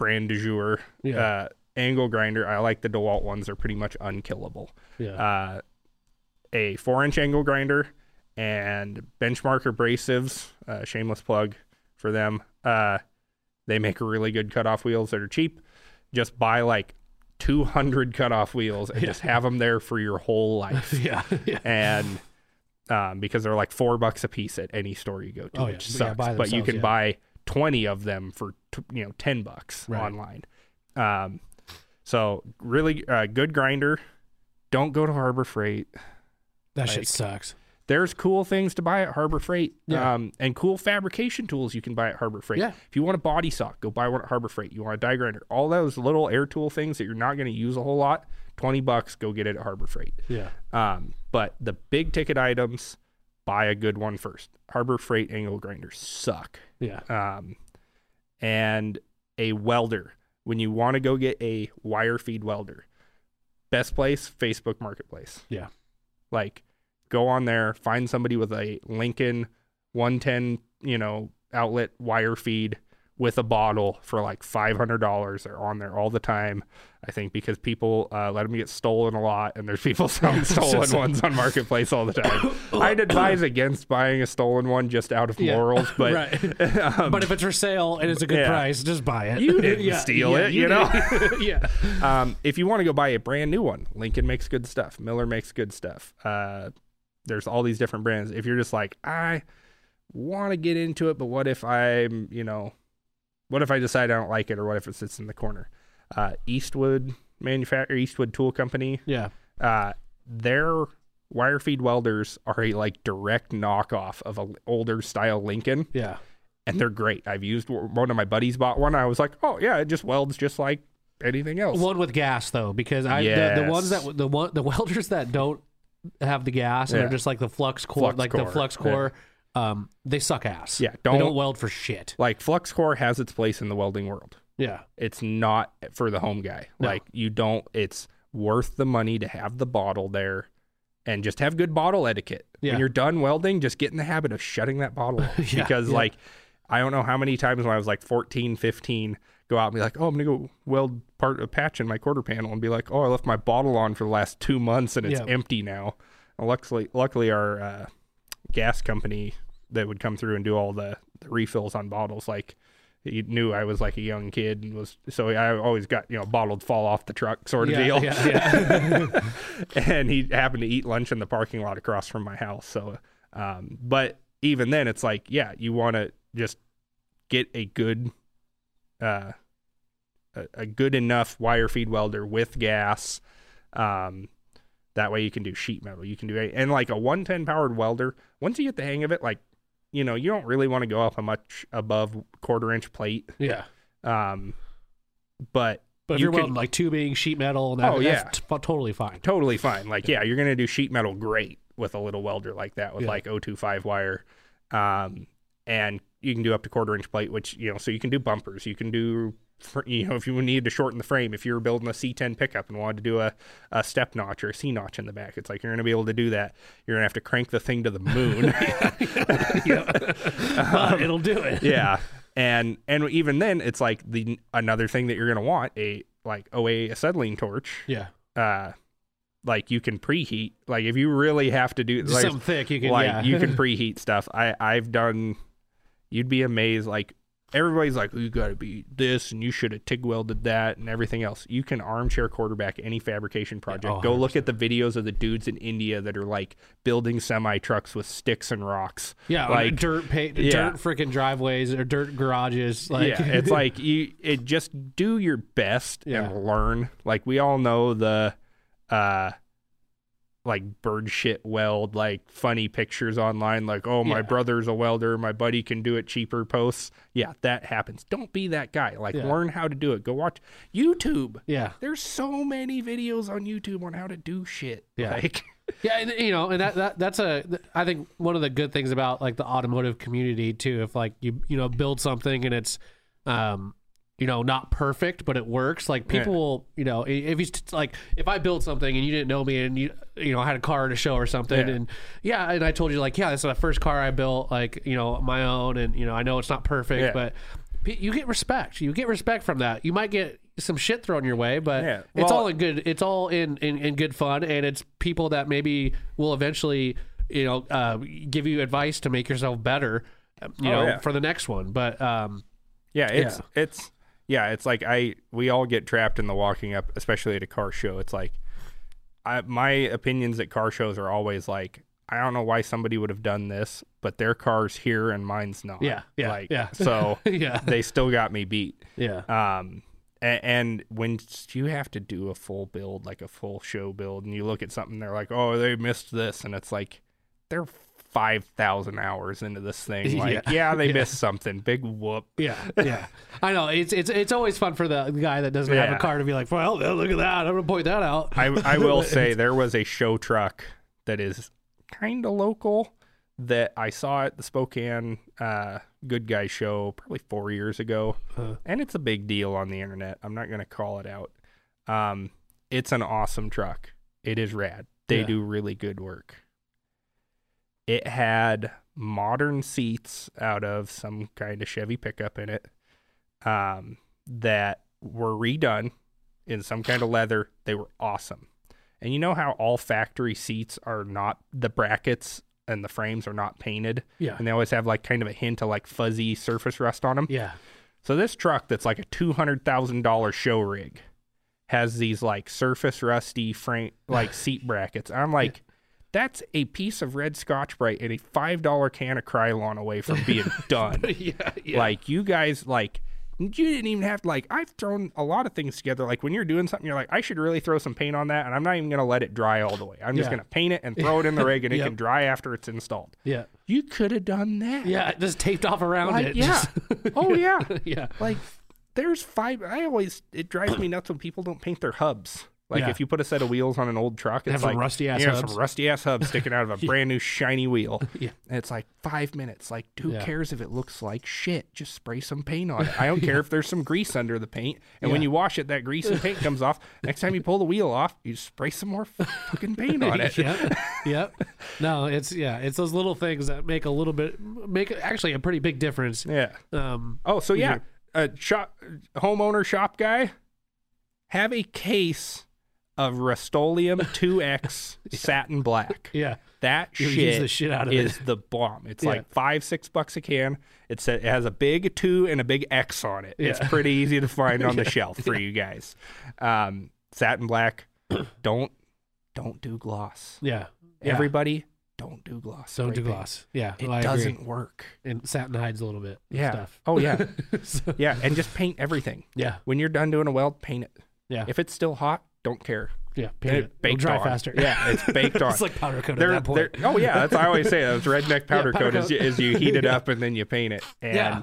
brand du jour
Yeah.
uh, angle grinder. I like the DeWalt ones; they're pretty much unkillable.
Yeah.
Uh, a four-inch angle grinder and benchmark abrasives. Uh, shameless plug for them. Uh, they make really good cutoff wheels that are cheap. Just buy like 200 cutoff wheels and just have them there for your whole life.
yeah. Yeah.
and um, because they're like four bucks a piece at any store you go to,
Oh,
which
Yeah,
sucks. but you can
yeah.
buy 20 of them for t- you know 10 bucks
Right.
online. Um, so really uh, good grinder. Don't go to Harbor Freight.
That
Like-
shit sucks.
There's cool things to buy at Harbor Freight,
Yeah.
um, and cool fabrication tools you can buy at Harbor Freight.
Yeah.
If you want a body saw, go buy one at Harbor Freight. You want a die grinder, all those little air tool things that you're not going to use a whole lot, twenty bucks, go get it at Harbor Freight.
Yeah.
Um, but the big ticket items, buy a good one first. Harbor Freight angle grinders suck.
Yeah.
Um, and a welder. When you want to go get a wire feed welder, best place Facebook Marketplace.
Yeah.
Like, go on there, find somebody with a Lincoln 110, you know, outlet wire feed with a bottle for like $500. They're on there all the time. I think because people uh, let them get stolen a lot, and there's people selling stolen ones on Marketplace all the time. I'd advise against buying a stolen one just out of
Yeah.
morals, but
right.
um,
but if it's for sale and it's a good
yeah.
price, just buy it.
You didn't steal it, you know?
yeah.
um, if you want to go buy a brand new one, Lincoln makes good stuff. Miller makes good stuff. Uh, there's all these different brands. If you're just like, I want to get into it, but what if I'm, you know, what if I decide I don't like it, or what if it sits in the corner? Uh, Eastwood manufacturer, Eastwood Tool Company,
Yeah.
uh, their wire feed welders are a like direct knockoff of an older style Lincoln,
Yeah.
and they're great. I've used one of my buddies bought one. I was like, oh yeah, it just welds just like anything else.
One with gas though, because I the, the ones that the one the welders that don't have the gas and
Yeah.
they're just like the flux core,
Flux
like
core,
the flux core, um, they suck ass.
Yeah, don't-
don't weld for shit.
like flux core has its place in the welding world.
Yeah.
It's not for the home guy.
No.
Like you don't it's worth the money to have the bottle there and just have good bottle etiquette.
Yeah.
When you're done welding, just get in the habit of shutting that bottle.
Yeah,
because
yeah.
like I don't know how many times when I was like 14, 15, go out and be like, "Oh, I'm going to go weld part a patch in my quarter panel," and be like, "Oh, I left my bottle on for the last 2 months and it's
Yeah.
empty now." And luckily luckily our uh, gas company that would come through and do all the, the refills on bottles like he knew I was like a young kid and was so I always got you know bottled fall off the truck sort of
Yeah,
deal.
yeah, yeah.
and he happened to eat lunch in the parking lot across from my house. So, um, but even then, it's like yeah, you want to just get a good, uh, a, a good enough wire feed welder with gas. Um, that way you can do sheet metal. You can do and like a 110 powered welder. Once you get the hang of it, like you know, you don't really want to go up a much above quarter inch plate.
yeah.
Um, but
But if
You
are welding like tubing, sheet metal, and that,
Oh,
that's t- totally fine.
totally fine. Like, yeah, you're gonna do sheet metal great with a little welder like that with
Yeah.
like 025 wire, um, and you can do up to quarter inch plate, which you know, so you can do bumpers, you can do. Fr- You know, if you needed to shorten the frame, if you were building a C10 pickup and wanted to do a, a step notch or a C notch in the back, it's like you're going to be able to do that. You're going to have to crank the thing to the moon.
but it'll do it.
yeah and and even then it's like the another thing that you're gonna want a like OA acetylene torch
Yeah.
uh like you can preheat like if you really have to do
Just
like,
something thick. You can.
like
yeah.
you can preheat stuff i i've done you'd be amazed like everybody's like, you got to be this, and you should have TIG welded that, and everything else. You can armchair quarterback any fabrication project.
oh,
Go look at the videos of the dudes in India that are like building semi trucks with sticks and rocks.
Yeah,
like
like dirt, pa-
yeah.
dirt freaking driveways or dirt garages. Like,
yeah, it's like you it just do your best
Yeah.
and learn. Like we all know the uh like bird shit weld, like funny pictures online, like, oh my
Yeah.
brother's a welder, my buddy can do it cheaper posts. Yeah, that happens. Don't be that guy. Like
Yeah.
learn how to do it. Go watch YouTube.
yeah,
There's so many videos on YouTube on how to do shit.
Yeah.
Like
yeah, and, you know, and that, that that's a I think one of the good things about like the automotive community too. If like you you know build something and it's um you know not perfect but it works like people
Yeah.
will you know if you like if i built something and you didn't know me and you you know I had a car to show or something
Yeah.
and yeah and i told you like yeah this is the first car i built like you know my own and you know i know it's not perfect
Yeah.
but you get respect you get respect from that you might get some shit thrown your way but
Yeah.
it's all in good it's all in, in in good fun and it's people that maybe will eventually you know uh, give you advice to make yourself better you
Oh,
know for the next one but um
Yeah, it's it's yeah, it's like I we all get trapped in the walking up, especially at a car show. It's like I my opinions at car shows are always like I don't know why somebody would have done this, but their car's here and mine's not.
Yeah, yeah,
like,
yeah.
So
yeah
they still got me beat.
yeah
Um, and, and when you have to do a full build, like a full show build, and you look at something, they're like, "Oh, they missed this," and it's like they're five thousand hours into this thing. Like,
Yeah.
yeah, they
Yeah.
missed something. Big whoop.
Yeah, yeah. I know. It's it's it's always fun for the guy that doesn't have a car to be like, well, look at that. I'm gonna point that out.
I I will say there was a show truck that is kind of local that I saw at the Spokane uh, Good Guy show probably four years ago,
Uh.
and it's a big deal on the internet. I'm not gonna call it out. Um, it's an awesome truck. It is rad. They
Yeah.
do really good work. It had modern seats out of some kind of Chevy pickup in it um, that were redone in some kind of leather. They were awesome. And you know how all factory seats are not the brackets and the frames are not painted,
Yeah,
and they always have like kind of a hint of like fuzzy surface rust on them.
yeah,
So this truck that's like a two hundred thousand dollar show rig has these like surface rusty frame like seat brackets. I'm like, that's a piece of red Scotch Brite and a five dollar can of Krylon away from being done.
yeah, yeah.
Like you guys like you didn't even have to like I've thrown a lot of things together. Like when you're doing something, you're like, I should really throw some paint on that, and I'm not even gonna let it dry all the way. I'm just
Yeah.
gonna paint it and throw it in the rig, and it
Yep.
can dry after it's installed.
yeah,
You could have done that.
yeah. Just taped off around
Like,
it.
yeah.
Just-
oh yeah.
yeah,
Like there's five. I always it drives me nuts when people don't paint their hubs. Like
Yeah.
if you put a set of wheels on an old truck, it's like
rusty-ass
you know, some rusty ass hubs sticking out of a brand new shiny wheel.
Yeah.
and it's like five minutes. Like who
Yeah.
cares if it looks like shit? Just spray some paint on it. I don't care if there's some grease under the paint. And when you wash it, that grease and paint comes off. Next time you pull the wheel off, you spray some more fucking paint on it.
yep, yep. No, it's yeah, it's those little things that make a little bit make actually a pretty big difference.
Yeah.
Um,
Oh, so yeah,
Yeah.
a shop homeowner shop guy have a case of Rust-Oleum 2X satin black.
yeah,
That
You
shit
the shit out of
is
it.
the bomb. It's
Yeah.
like five, six bucks a can. It's a, it has a big two and a big X on it. It's pretty easy to find on the shelf for you guys. Um, satin black. Don't don't do gloss.
yeah. yeah.
Everybody, don't do gloss.
don't do gloss. Yeah,
It
agree.
doesn't work.
and satin hides a little bit.
Yeah.
stuff.
Oh yeah.
So-
yeah, and just paint everything.
yeah,
When you're done doing a weld, paint it.
yeah,
If it's still hot, don't care.
yeah. Paint it. It'll
baked
dry
on.
faster.
Yeah, it's baked on.
it's like powder coat
They're-
at that point.
oh yeah, that's I always say. That's redneck powder,
powder
coat, Is,
coat.
you, is you heat it up and then you paint it. And
Yeah.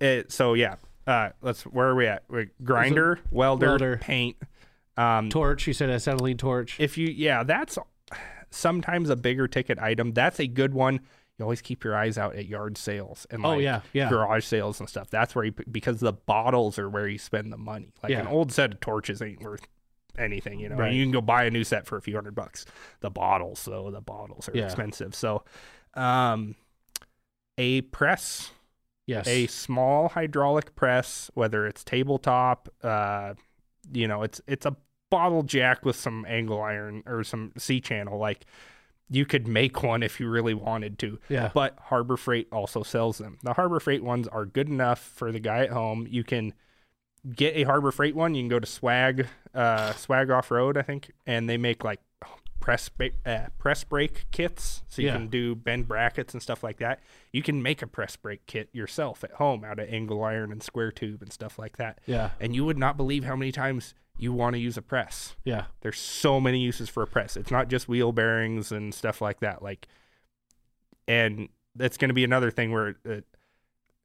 it, so yeah, uh, let's where are we at? We're grinder, welder,
welder.
paint. Um,
torch. You said acetylene torch.
if you yeah, that's sometimes a bigger ticket item. That's a good one. You always keep your eyes out at yard sales and
Oh, yeah, yeah.
garage sales and stuff. That's where you because the bottles are where you spend the money. Like an old set of torches ain't worth anything, you know.
Right.
You can go buy a new set for a few hundred bucks. The bottles, though, the bottles are
Yeah.
expensive. So, um, a press,
yes.
a small hydraulic press, whether it's tabletop, uh, you know, it's it's a bottle jack with some angle iron or some C channel. Like you could make one if you really wanted to.
Yeah.
But Harbor Freight also sells them. The Harbor Freight ones are good enough for the guy at home. You can get a Harbor Freight one. You can go to Swag, uh, Swag Off Road, I think, and they make like press ba- uh, press brake kits, so you
Yeah.
can do bend brackets and stuff like that. You can make a press brake kit yourself at home out of angle iron and square tube and stuff like that.
Yeah.
And you would not believe how many times you want to use a press.
Yeah.
There's so many uses for a press. It's not just wheel bearings and stuff like that. Like, and that's going to be another thing where it,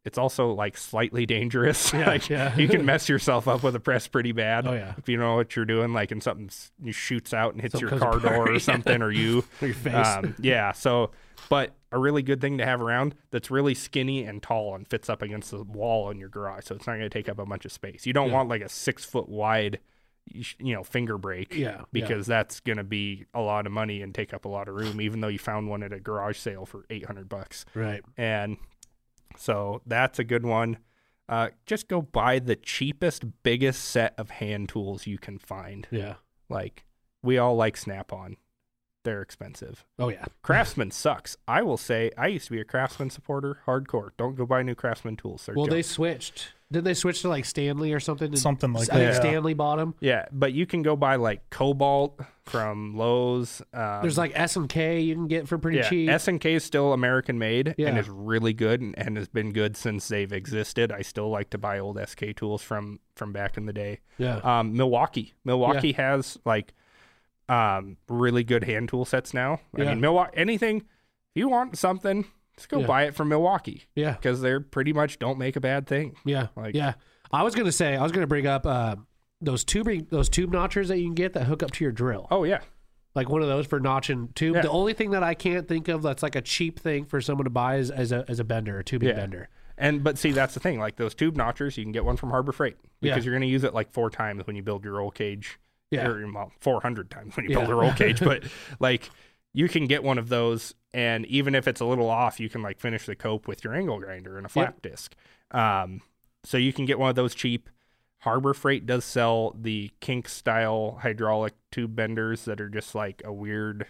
it's also like slightly dangerous.
Yeah,
like
yeah.
you can mess yourself up with a press pretty bad.
Oh, yeah.
If you know what you're doing, like, and something shoots out and hits
Something
your car door or something, or you.
Or your face.
Um, yeah. So, but a really good thing to have around that's really skinny and tall and fits up against the wall in your garage. So it's not going to take up a bunch of space. You don't
Yeah.
want like a six foot wide, you know, finger brake.
Yeah, yeah.
Because that's going to be a lot of money and take up a lot of room, even though you found one at a garage sale for 800 bucks.
right.
And so that's a good one. Uh, just go buy the cheapest, biggest set of hand tools you can find.
Yeah.
Like, we all like Snap on. They're expensive.
Oh yeah.
Craftsman sucks. I will say I used to be a Craftsman supporter, hardcore. Don't go buy new Craftsman tools. They're
Well, they switched. Did they switch to like Stanley or something? Did-
Something like
I think
that.
Stanley bought them.
yeah, but you can go buy like Kobalt from Lowe's. Um,
There's like S and K you can get for pretty
yeah,
cheap.
S and K is still American made
Yeah.
and is really good and, and has been good since they've existed. I still like to buy old SK tools from from back in the day.
yeah.
Um, Milwaukee, Milwaukee has like um really good hand tool sets now. I
Yeah.
mean, Milwaukee anything if you want something, just go
Yeah.
buy it from Milwaukee
yeah.
because they're pretty much don't make a bad thing.
Yeah.
Like-
yeah. I was gonna say I was gonna bring up uh, those tubing those tube notchers that you can get that hook up to your drill.
Oh yeah,
Like one of those for notching tube.
Yeah.
The only thing that I can't think of that's like a cheap thing for someone to buy is as a as a bender, a tubing
Yeah.
bender.
and but see that's the thing. Like those tube notchers, you can get one from Harbor Freight because you're going to use it like four times when you build your roll cage.
Yeah.
or well, four hundred times when you build a roll cage. But like you can get one of those, and even if it's a little off, you can like finish the cope with your angle grinder and a flat disc. Um, so you can get one of those cheap. Harbor Freight does sell the kink style hydraulic tube benders that are just like a weird.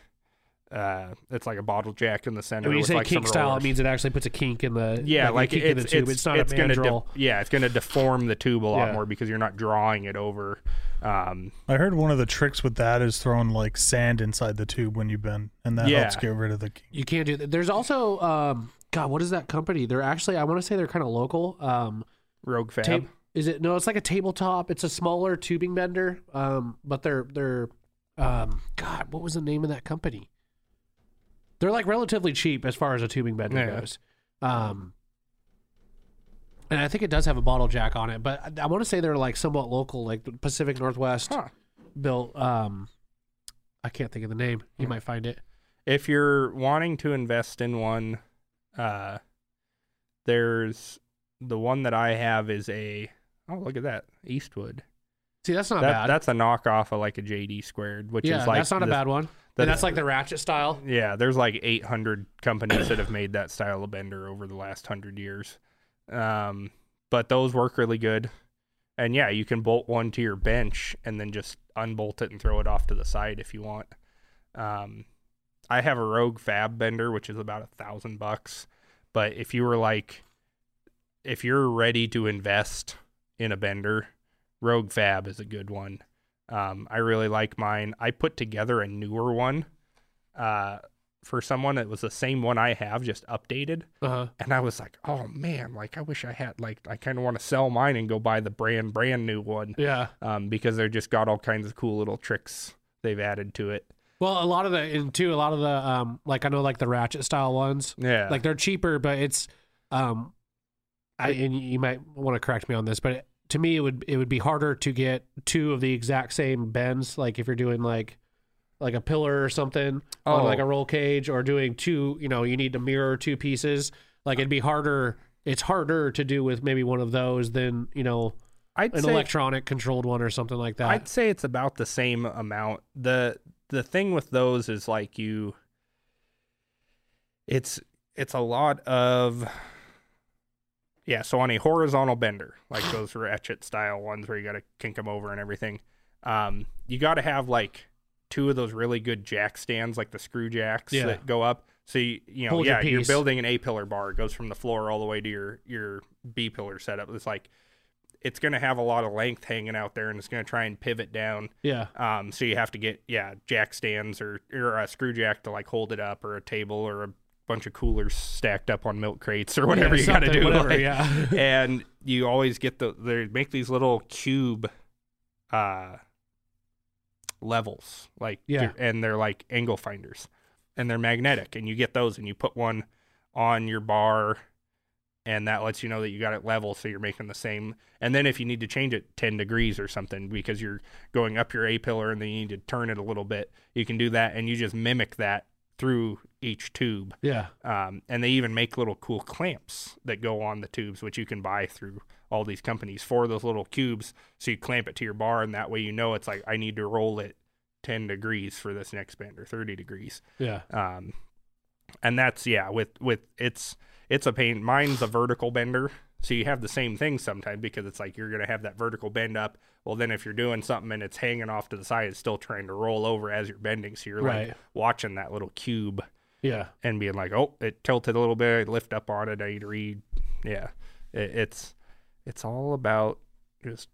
Uh, it's like a bottle jack in the center.
when you say
like, some
kink style,
rollers.
it means it actually puts a kink in the
Yeah,
a
like it's,
in the tube.
it's,
It's, not
it's
a
gonna de-
mandrel.
yeah, it's gonna deform the tube a lot
Yeah.
more because you're not drawing it over. Um,
I heard one of the tricks with that is throwing like sand inside the tube when you bend, and that
Yeah.
helps get rid of the. kink.
You can't do that. There's also um God, what is that company? They're actually I want to say they're kind of local. Um
Rogue Fab.
tape is it no, it's like a tabletop. It's a smaller tubing bender. Um but they're they're um God, what was the name of that company? They're like relatively cheap as far as a tubing bender
Yeah.
goes. Um and I think it does have a bottle jack on it, but I, I want to say they're like somewhat local, like the Pacific Northwest
Huh.
built. Um, I can't think of the name.
Hmm.
You might find it.
If you're wanting to invest in one, uh, there's the one that I have is a oh look at that Eastwood.
See, that's not
That,
bad.
that's a knockoff of like a JD squared, which
yeah,
is like
that's not a bad one.
That
and that's
is-
like the ratchet style.
Yeah, there's like 800 companies that have made that style of bender over the last hundred years. Um, but those work really good. And yeah, you can bolt one to your bench and then just unbolt it and throw it off to the side if you want. Um, I have a Rogue Fab bender, which is about a thousand bucks. But if you were like, if you're ready to invest in a bender, Rogue Fab is a good one. Um, I really like mine. I put together a newer one uh, for someone. It was the same one I have, just updated.
Uh huh.
And I was like, oh man, like I wish I had, like, I kind of want to sell mine and go buy the brand, brand new one
Yeah.
um, because they're just got all kinds of cool little tricks they've added to it.
Well, a lot of the and too a lot of the um like I know like the ratchet style ones
Yeah.
like they're cheaper, but it's um I and you might want to correct me on this, but it, to me it would it would be harder to get two of the exact same bends like if you're doing like like a pillar or something on
Oh.
like a roll cage or doing two you know you need to mirror two pieces like it'd be harder it's harder to do with maybe one of those than you know
I'd
an electronic controlled one or something like that
I'd say it's about the same amount. The the thing with those is like you it's it's a lot of yeah, so on a horizontal bender, like those ratchet style ones where you got to kink them over and everything, um, you got to have like two of those really good jack stands, like the screw jacks
Yeah.
that go up. So you, you know,
Hold your
yeah, you're
piece.
building an A pillar bar. It goes from the floor all the way to your your B pillar setup. It's like it's going to have a lot of length hanging out there, and it's going to try and pivot down.
Yeah.
Um, so you have to get yeah jack stands or or a screw jack to like hold it up, or a table, or a bunch of coolers stacked up on milk crates, or whatever
Yeah,
you got to do.
Whatever,
like-
yeah.
and you always get the they make these little cube uh levels like
Yeah.
and they're like angle finders and they're magnetic and you get those and you put one on your bar and that lets you know that you got it level so you're making the same and then if you need to change it 10 degrees or something because you're going up your a pillar and then you need to turn it a little bit you can do that and you just mimic that through each tube
Yeah.
um, and they even make little cool clamps that go on the tubes, which you can buy through all these companies for those little cubes. So you clamp it to your bar, and that way you know it's like I need to roll it 10 degrees for this next bend or 30 degrees.
Yeah.
Um, and that's yeah, with with it's it's a pain. Mine's a vertical bender, so you have the same thing sometimes because it's like you're gonna have that vertical bend up. Well, then if you're doing something and it's hanging off to the side, it's still trying to roll over as you're bending. So you're
Right.
like watching that little cube
Yeah.
and being like, oh, it tilted a little bit. I lift up on it. I need to read. Yeah, it, it's it's all about just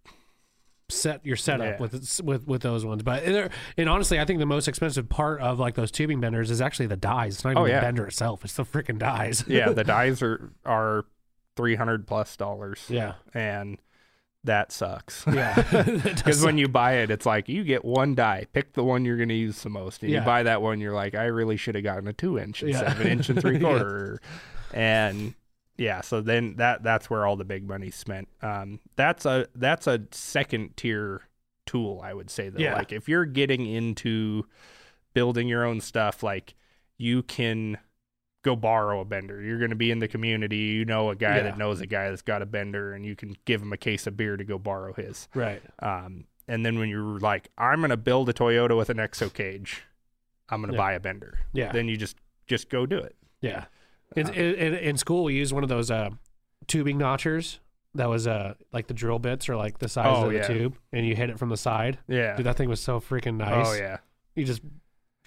set your setup
Yeah.
with with with those ones. But and, and honestly, I think the most expensive part of like those tubing benders is actually the dies. It's not even
Oh,
the bender itself; it's the freaking dies.
yeah. The dies are are three hundred plus dollars.
yeah,
and that sucks.
yeah.
Because when you buy it, it's like you get one die. Pick the one you're going to use the most. And
Yeah.
you buy that one, you're like, I really should have gotten a two inch instead
Yeah.
of an inch and three
Yeah.
quarter. And yeah, so then that that's where all the big money's spent. Um, that's a that's a second tier tool, I would say. Though,
Yeah.
like if you're getting into building your own stuff, like you can go borrow a bender. You're going to be in the community. You know a guy
Yeah.
that knows a guy that's got a bender, and you can give him a case of beer to go borrow his.
right.
Um, and then when you're like, I'm gonna build a Toyota with an exo cage, I'm gonna
Yeah.
buy a bender.
Yeah.
Then you just just go do it.
Yeah. In, in, in, in school, we used one of those uh, tubing notchers that was uh, like the drill bits or like the size
Oh,
of the
yeah.
tube, and you hit it from the side.
Yeah.
Dude, that thing was so freaking nice.
Oh yeah.
You just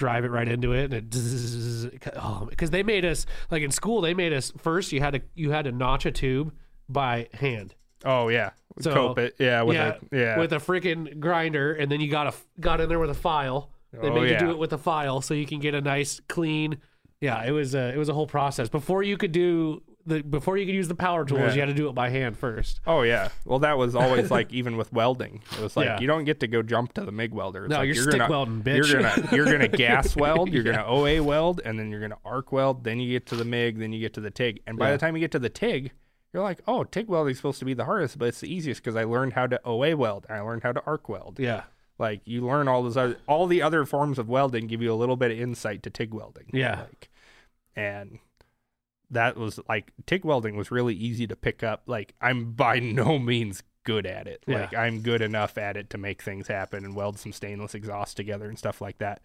drive it right into it, and it oh, because they made us like in school. They made us first. You had to you had to notch a tube by hand.
Oh yeah.
So,
Cope it. Yeah. With
yeah,
a, yeah.
with a freaking grinder, and then you got a got in there with a file. They
Oh,
made you do it with a file, so you can get a nice clean. Yeah, it was a it was a whole process before you could do the before you could use the power tools.
Yeah.
You had to do it by hand first.
Oh yeah. Well, that was always like even with welding. It was like
Yeah.
you don't get to go jump to the MIG welder. It's
No,
like,
you're
you're
stick
gonna,
welding, bitch.
You're gonna you're gonna gas weld. You're gonna OA weld, and then you're gonna arc weld. Then you get to the MIG. Then you get to the TIG. And by
Yeah.
the time you get to the TIG, you're like, oh, TIG welding is supposed to be the hardest, but it's the easiest because I learned how to OA weld and I learned how to arc weld.
Yeah,
Like you learn all those other, all the other forms of welding give you a little bit of insight to TIG welding.
Yeah.
Like, and that was like TIG welding was really easy to pick up. Like I'm by no means good at it.
Yeah.
Like I'm good enough at it to make things happen and weld some stainless exhaust together and stuff like that.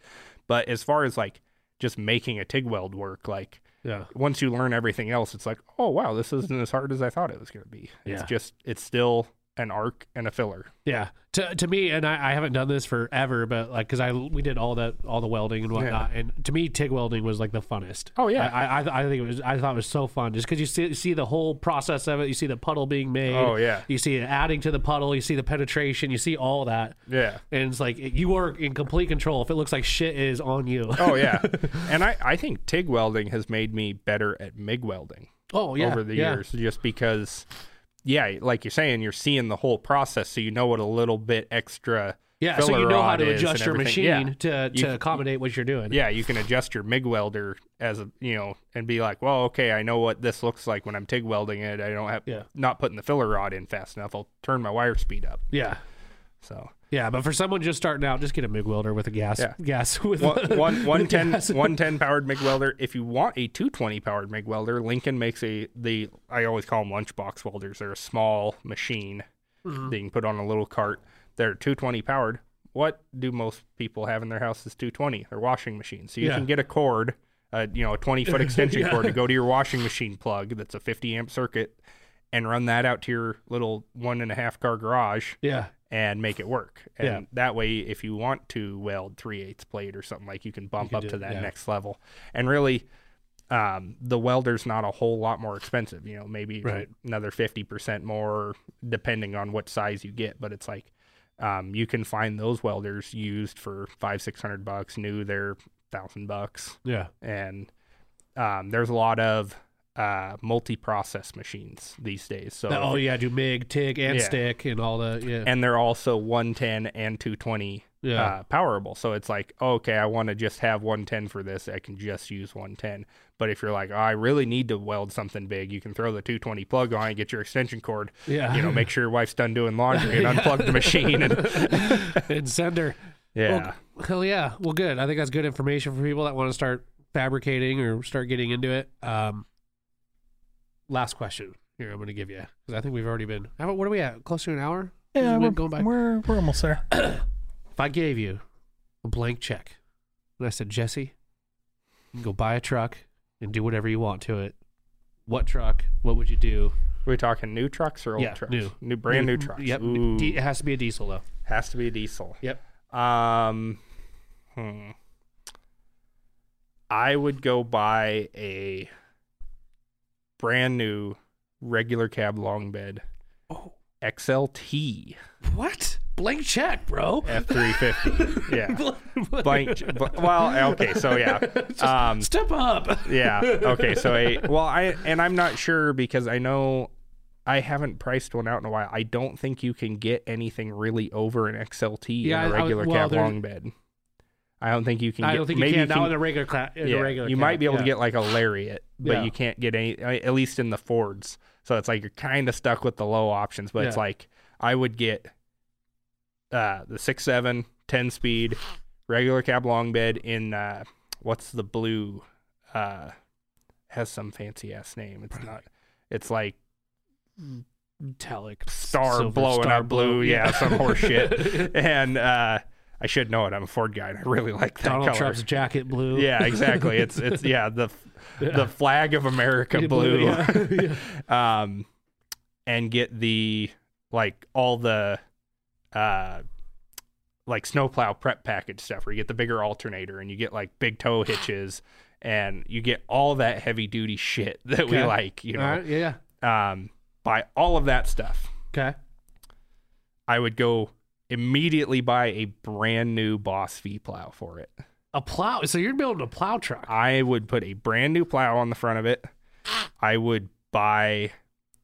But as far as like just making a TIG weld work, like
yeah,
once you learn everything else, it's like, oh wow, this isn't as hard as I thought it was going to be. It's
Yeah.
just it's still an arc and a filler.
yeah. To to me, and I, I haven't done this forever, but like because I we did all that all the welding and whatnot, and to me, TIG welding was like the funnest.
Oh, yeah.
I I, I think it was I thought it was so fun just because you see see the whole process of it. You see the puddle being made.
Oh, yeah.
You see it adding to the puddle. You see the penetration. You see all that.
Yeah.
And it's like you are in complete control. If it looks like shit is on you.
Oh yeah. and I I think TIG welding has made me better at MIG welding
Oh yeah.
over the
yeah.
years just because yeah, like you're saying, you're seeing the whole process, so you know what a little bit extra.
Yeah. So you know how to adjust your
everything.
machine
Yeah.
to
You-
to accommodate what you're doing.
Yeah, you can adjust your MIG welder as a you know, and be like, well, okay, I know what this looks like when I'm TIG welding it. I don't have
Yeah.
not putting the filler rod in fast enough. I'll turn my wire speed up.
Yeah.
So
Yeah, but for someone just starting out, just get a MIG welder with a gas
Yeah.
gas with
one, one,
with
110,
gas.
110 powered MIG welder. If you want a 220 powered MIG welder, Lincoln makes a the I always call them lunchbox welders. They're a small machine
Mm-hmm.
that you can put on a little cart. They're 220 powered. What do most people have in their house is 220? Their washing machine. So you
Yeah.
can get a cord, uh, you know, a 20 foot extension
Yeah.
cord to go to your washing machine plug that's a 50 amp circuit, and run that out to your little one and a half car garage
Yeah.
And make it work. And
Yeah.
that way, if you want to weld three eighths plate or something like, you can bump
can
up
do
to that
yeah.
next level. And really, um, the welder's not a whole lot more expensive. You know, maybe
Right.
another fifty percent more, depending on what size you get. But it's like um, you can find those welders used for five six hundred bucks. New, they're thousand bucks
Yeah.
and um, there's a lot of uh, multi-process machines these days. So
oh yeah, do MIG, TIG, and
Yeah.
stick, and all the yeah.
and they're also 110 and 220
Yeah.
uh, powerable. So it's like, okay, I want to just have 110 for this. I can just use 110. But if you're like, oh, I really need to weld something big, you can throw the 220 plug on, and get your extension cord.
Yeah.
You know, make sure your wife's done doing laundry and unplug the machine. And
and sender.
yeah,
Well, hell yeah. Well, good. I think that's good information for people that want to start fabricating or start getting into it. Um, last question here I'm going to give you because I think we've already been. How about what are we at? Close to an hour?
Yeah,
We've
we're,
going back.
we're we're almost there.
If I gave you a blank check and I said, Jesse, you can go buy a truck and do whatever you want to it. What truck? What would you do?
Are we talking new trucks or old
Yeah,
trucks?
new.
new, brand new, trucks.
Yep. D- it has to be a diesel though.
has to be a diesel.
Yep.
Um, hmm. I would go buy a brand new regular cab long bed
Oh.
XLT
What? Blank check, bro.
F350. yeah. Blank. bl- Well, okay, so yeah. Um,
Step up.
yeah. Okay, so a well, I and I'm not sure because I know I haven't priced one out in a while. I don't think you can get anything really over an XLT
Yeah, I-
in
I
a regular
well,
cab long bed. I don't think you can.
I don't think you
maybe
can. Not in a regular class. In
yeah,
a regular
you might be able
yeah.
to get like a lariat, but
Yeah.
you can't get any. At least in the Fords, so it's like you're kind of stuck with the low options. But it's like I would get uh, the six seven 10 speed regular cab long bed in uh, what's the blue? Uh, has some fancy ass name. It's not. It's like
metallic
star blowing
star
up blue. Yeah, some horse shit. And uh, I should know it. I'm a Ford guy, and I really like that
Donald
color.
Trump's jacket blue.
Yeah, exactly. It's it's yeah the the flag of America
Yeah,
blue.
yeah, yeah.
um, and get the like all the uh like snowplow prep package stuff where you get the bigger alternator and you get like big tow hitches and you get all that heavy duty shit that we like. You know,
right. Yeah.
um, buy all of that stuff.
Okay.
I would go immediately buy a brand new Boss V plow for it.
A plow. So you're building a plow truck.
I would put a brand new plow on the front of it. I would buy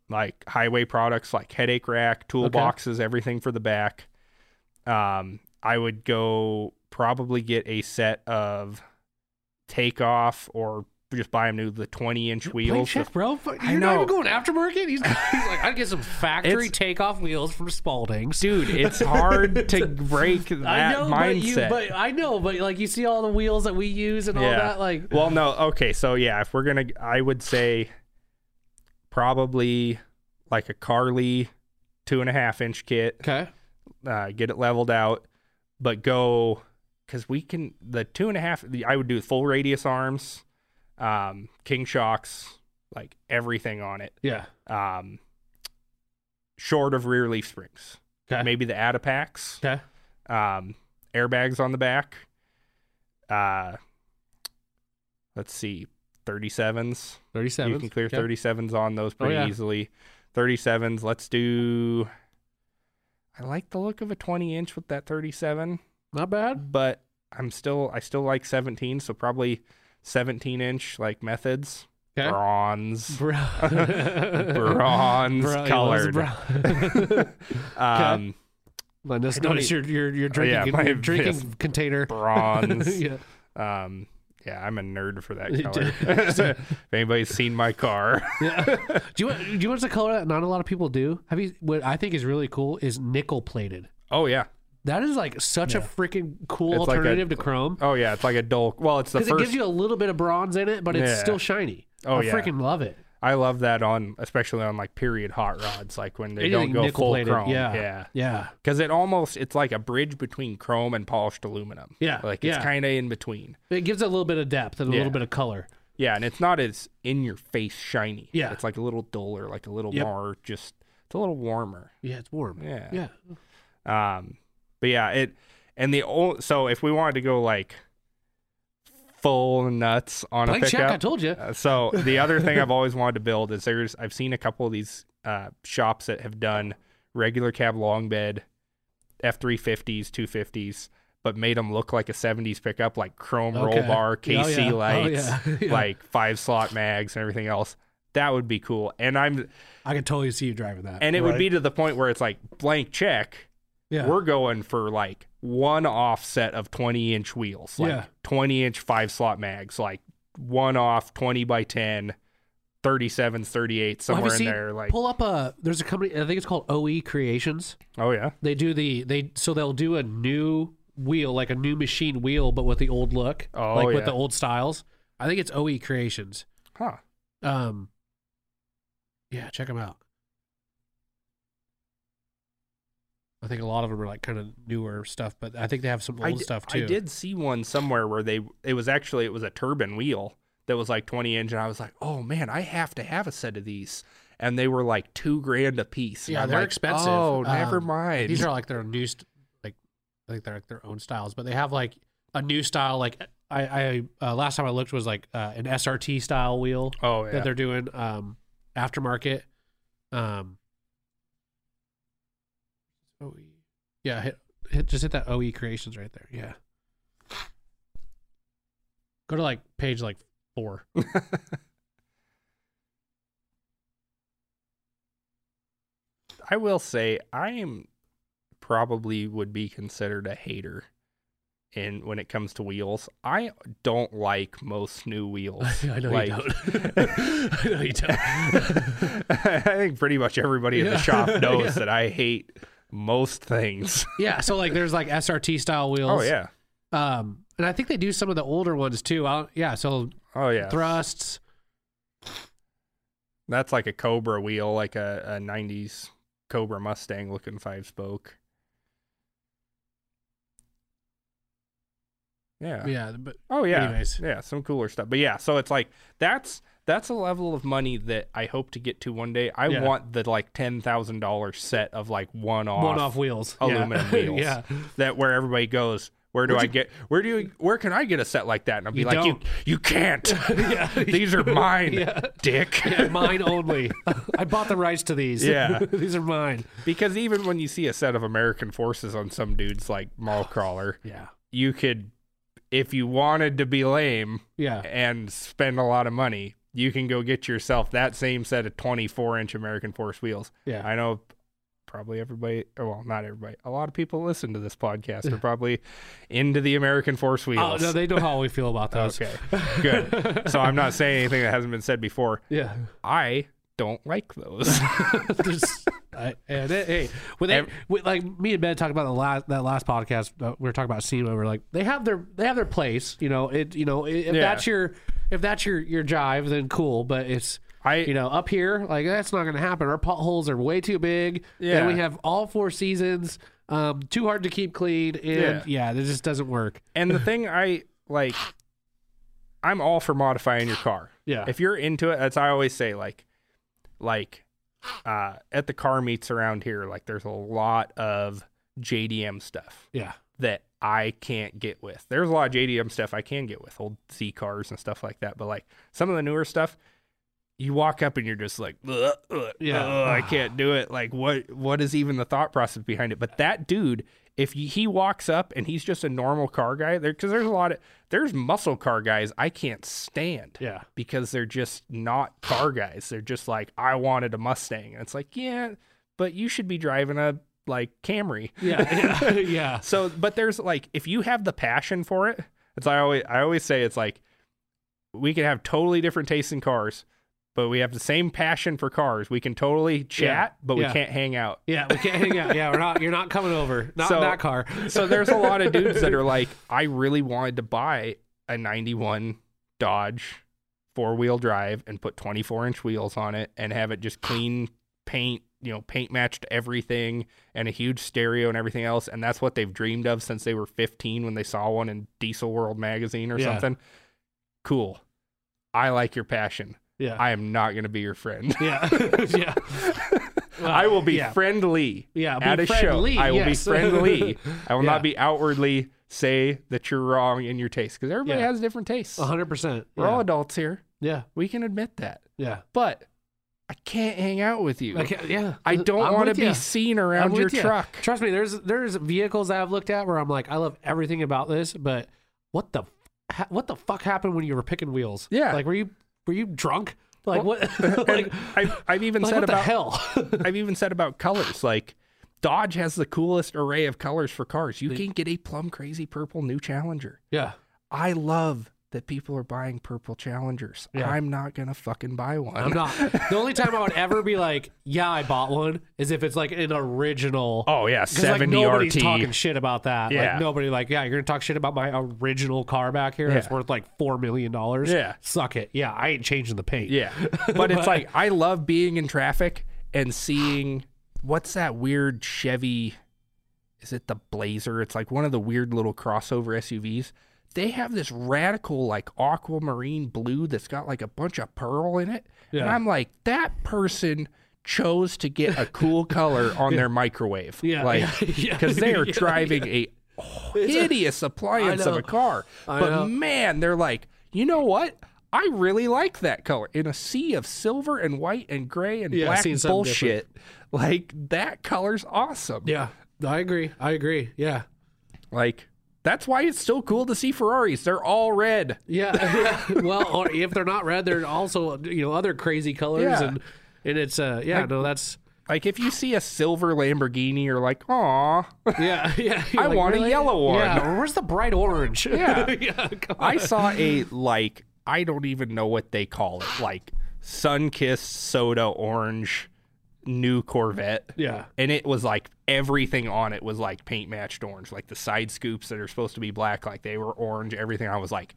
like highway products like headache rack, toolboxes, everything for the back. Um, I would go probably get a set of takeoff or just buy him new the 20 inch wheels.
check, bro. You're
I
not even going aftermarket. He's, he's like, I'd get some factory
It's-
takeoff wheels from Spalding's.
Dude, it's hard to break that
I know, but you,
mindset.
but I know, but like you see all the wheels that we use and all that, like
well, no, okay, so yeah, if we're gonna, I would say probably like a Carli two and a half inch kit,
okay,
uh, get it leveled out, but go because we can the two and a half. The, I would do full radius arms, um, king shocks, like everything on it.
yeah,
Um, short of rear leaf springs,
okay,
maybe the Add-A-Packs
okay,
um, airbags on the back. Uh, let's see, 37s.
37s.
You can clear 37s on those pretty
Oh, yeah.
easily. 37s. Let's do. I like the look of a 20 inch with that 37,
Not bad.
but I'm still I still like 17, so probably 17 inch like methods.
Okay.
Bronze,
Bro-
bronze
Bro-
colored.
bro-
Um,
Well, notice,
I
notice your your your
Oh,
drinking
yeah,
your drinking
fifth.
container.
bronze.
yeah.
Um, yeah, I'm a nerd for that color. if anybody's seen my car,
yeah. Do you want, do you want the color that not a lot of people do? Have you? What I think is really cool is nickel plated.
oh yeah,
That is like such a freaking cool
It's like a-
alternative to chrome
oh yeah, it's like a dull. Well, it's the
because it gives you a little bit of bronze in it, but it's
Yeah.
still shiny.
Oh,
I
yeah.
freaking love it.
I love that on, especially on like period hot rods, like when they
Anything
don't go
nickel
full
plated,
chrome.
yeah.
yeah,
Yeah,
because it almost it's like a bridge between chrome and polished aluminum.
Yeah,
like it's
yeah.
kind of in between.
it gives it a little bit of depth and a
Yeah.
little bit of color.
Yeah, and it's not as in your face shiny.
Yeah.
it's like a little duller, like a little
Yep.
more just. It's a little warmer.
Yeah, it's warm.
Yeah.
yeah.
Um, but yeah, it and the old so if we wanted to go like full nuts on
Blank
a
check,
pickup,
I told you.
uh, so the other thing I've always wanted to build is there's I've seen a couple of these uh, shops that have done regular cab long bed F three fifties, two fifties, but made them look like a seventies pickup, like chrome roll
Okay.
bar,
Oh, yeah.
KC
Oh,
lights,
yeah. Yeah.
like five slot mags and everything else. That would be cool. And I'm
I could totally see you driving that.
and it would be to the point where it's like blank check.
Yeah.
We're going for like one offset of 20 inch wheels, like
Yeah.
20 inch five slot mags, like one off 20 by 10, 37s, 38,
Well,
somewhere in
seen-
there. Like,
pull up a there's a company I think it's called OE Creations.
oh yeah,
They do the they so they'll do a new wheel like a new machine wheel but with the old look,
Oh,
like with the old styles. I think it's OE Creations.
huh?
Um, yeah, check them out. I think a lot of them are like kind of newer stuff, but I think they have some old
di-
stuff too.
I did see one somewhere where they it was actually it was a turbine wheel that was like 20 inch, and I was like, oh man, I have to have a set of these, and they were like two grand a piece. And
Yeah,
I'm
they're
like,
expensive.
Oh, never
Um,
mind.
These are like their new, st- like I think they're like their own styles, but they have like a new style. Like I, I uh, last time I looked was like uh, an SRT style wheel
oh yeah.
that they're doing um, aftermarket. Um, OE, yeah, hit, hit just hit that OE creations right there. Yeah, go to like page like four.
I will say I am probably would be considered a hater and when it comes to wheels. I don't like most new wheels.
I know
Like-
you don't. I know you don't.
I think pretty much everybody in
Yeah.
the shop knows
Yeah.
that I hate most things.
Yeah, so like there's like SRT style wheels.
Oh yeah.
Um, and I think they do some of the older ones too. I don't, yeah, so
Oh yeah.
thrusts.
That's like a Cobra wheel, like a, a 90s Cobra Mustang looking five spoke. Yeah.
Yeah, but
Oh yeah.
Anyways.
Yeah, some cooler stuff. But yeah, so it's like that's that's a level of money that I hope to get to one day. I
Yeah.
want the like ten thousand dollar set of like one off
one off wheels,
aluminum
yeah.
wheels.
yeah,
That where everybody goes, where do
Where'd
I
you-
get where do you where can I get a set like that? And I'll be
You
like,
don't.
you you can't.
yeah.
These are mine,
Yeah.
dick.
Yeah, mine only. I bought the rights to these.
Yeah.
these are mine.
Because even when you see a set of American forces on some dude's like mall crawler,
Yeah,
you could if you wanted to be lame
yeah,
and spend a lot of money, you can go get yourself that same set of 24 inch American Force wheels.
yeah.
I know probably everybody, or well, not everybody, a lot of people listen to this podcast are probably into the American Force wheels.
Oh
wheels.
no, they know how we feel about those.
okay, good. So I'm not saying anything that hasn't been said before.
Yeah.
I don't like those.
I- and it, hey, when they,
Ev-
with, like me and Ben talked about the last that last podcast, uh, we were talking about SEMA. We're like, they have their they have their place. You know, it. You know, if
Yeah.
that's your if that's your your jive, then cool. But it's
I
you know up here, like that's not going to happen. Our potholes are way too big.
Yeah.
and we have all four seasons. Um, too hard to keep clean, and
Yeah.
yeah, it just doesn't work.
and the thing I like, I'm all for modifying your car.
Yeah,
if you're into it, as I always say, like, like, uh, at the car meets around here, like, there's a lot of JDM stuff
yeah,
that I can't get with. There's a lot of JDM stuff I can get with, old Z cars and stuff like that. But like some of the newer stuff, you walk up and you're just like, "Ugh, ugh,
Yeah.
ugh, I can't do it. Like, what, what is even the thought process behind it? But that dude, if he he walks up and he's just a normal car guy, there, because there's a lot of there's muscle car guys I can't stand
yeah,
because they're just not car guys. They're just like, I wanted a Mustang. And it's like, yeah, but you should be driving a like Camry.
yeah, yeah, yeah.
So, but there's like, if you have the passion for it, it's I always I always say it's like we can have totally different tastes in cars, but we have the same passion for cars. We can totally chat, but
yeah.
we can't hang out.
Yeah, we can't hang out. Yeah, we're not. You're not coming over. Not
So-
in that car.
So there's a lot of dudes that are like, I really wanted to buy a 91 Dodge four wheel drive and put 24 inch wheels on it and have it just clean paint, you know, paint matched everything and a huge stereo and everything else. And that's what they've dreamed of since they were 15 when they saw one in Diesel World magazine or
Yeah.
something. Cool. I like your passion.
Yeah,
I am not going to be your friend.
yeah, yeah.
I will be
yeah.
friendly.
Yeah, be
at a
friendly,
show. I will
yes.
be friendly. I will
Yeah.
not be outwardly say that you're wrong in your taste because everybody
Yeah.
has different tastes.
100%.
We're all adults here.
Yeah.
We can admit that.
Yeah.
But I can't hang out with you.
Okay, yeah.
I don't want to be
ya.
seen around your
ya.
truck.
Trust me, there's there's vehicles that I've looked at where I'm like, I love everything about this, but what the ha- what the fuck happened when you were picking wheels?
Yeah.
like were you were you drunk? Like what? Like,
I've, I've even
like,
said
the
about
hell?
I've even said about colors. Like Dodge has the coolest array of colors for cars. You can get a plum crazy purple new Challenger.
yeah,
I love that people are buying purple Challengers.
Yeah.
I'm not gonna fucking buy one.
I'm not. The only time I would ever be like, yeah, I bought one, is if it's like an original.
Oh yeah,
'Cause, like
seventy
nobody's
RT.
talking shit about that.
Yeah.
Like nobody like, yeah, you're gonna talk shit about my original car back here that's
Yeah.
worth like four million dollars.
Yeah.
Suck it. Yeah, I ain't changing the paint.
Yeah, but it's like I love being in traffic and seeing what's that weird Chevy? Is it the Blazer? It's like one of the weird little crossover SUVs. They have this radical like aquamarine blue that's got like a bunch of pearl in it, and I'm like, that person chose to get a cool color on their microwave,
Yeah,
like
yeah,
because they are
yeah,
driving a hideous appliance of a car.
I
but
know.
man, they're like, you know what? I really like that color in a sea of silver and white and gray and
Yeah,
black bullshit. Like that color's awesome.
Yeah, I agree. I agree. Yeah.
Like that's why it's still cool to see Ferraris. They're all red.
Yeah. well, or if they're not red, they're also you know other crazy colors
Yeah.
and and it's uh yeah no that's
Like if you see a silver Lamborghini, you're like, aw.
yeah yeah.
I
Like,
want a yellow one.
Yeah. Where's the bright orange?
Yeah.
yeah.
I saw a like I don't even know what they call it, like sun-kissed soda orange new Corvette.
Yeah.
and it was like everything on it was like paint matched orange like the side scoops that are supposed to be black like they were orange everything i was like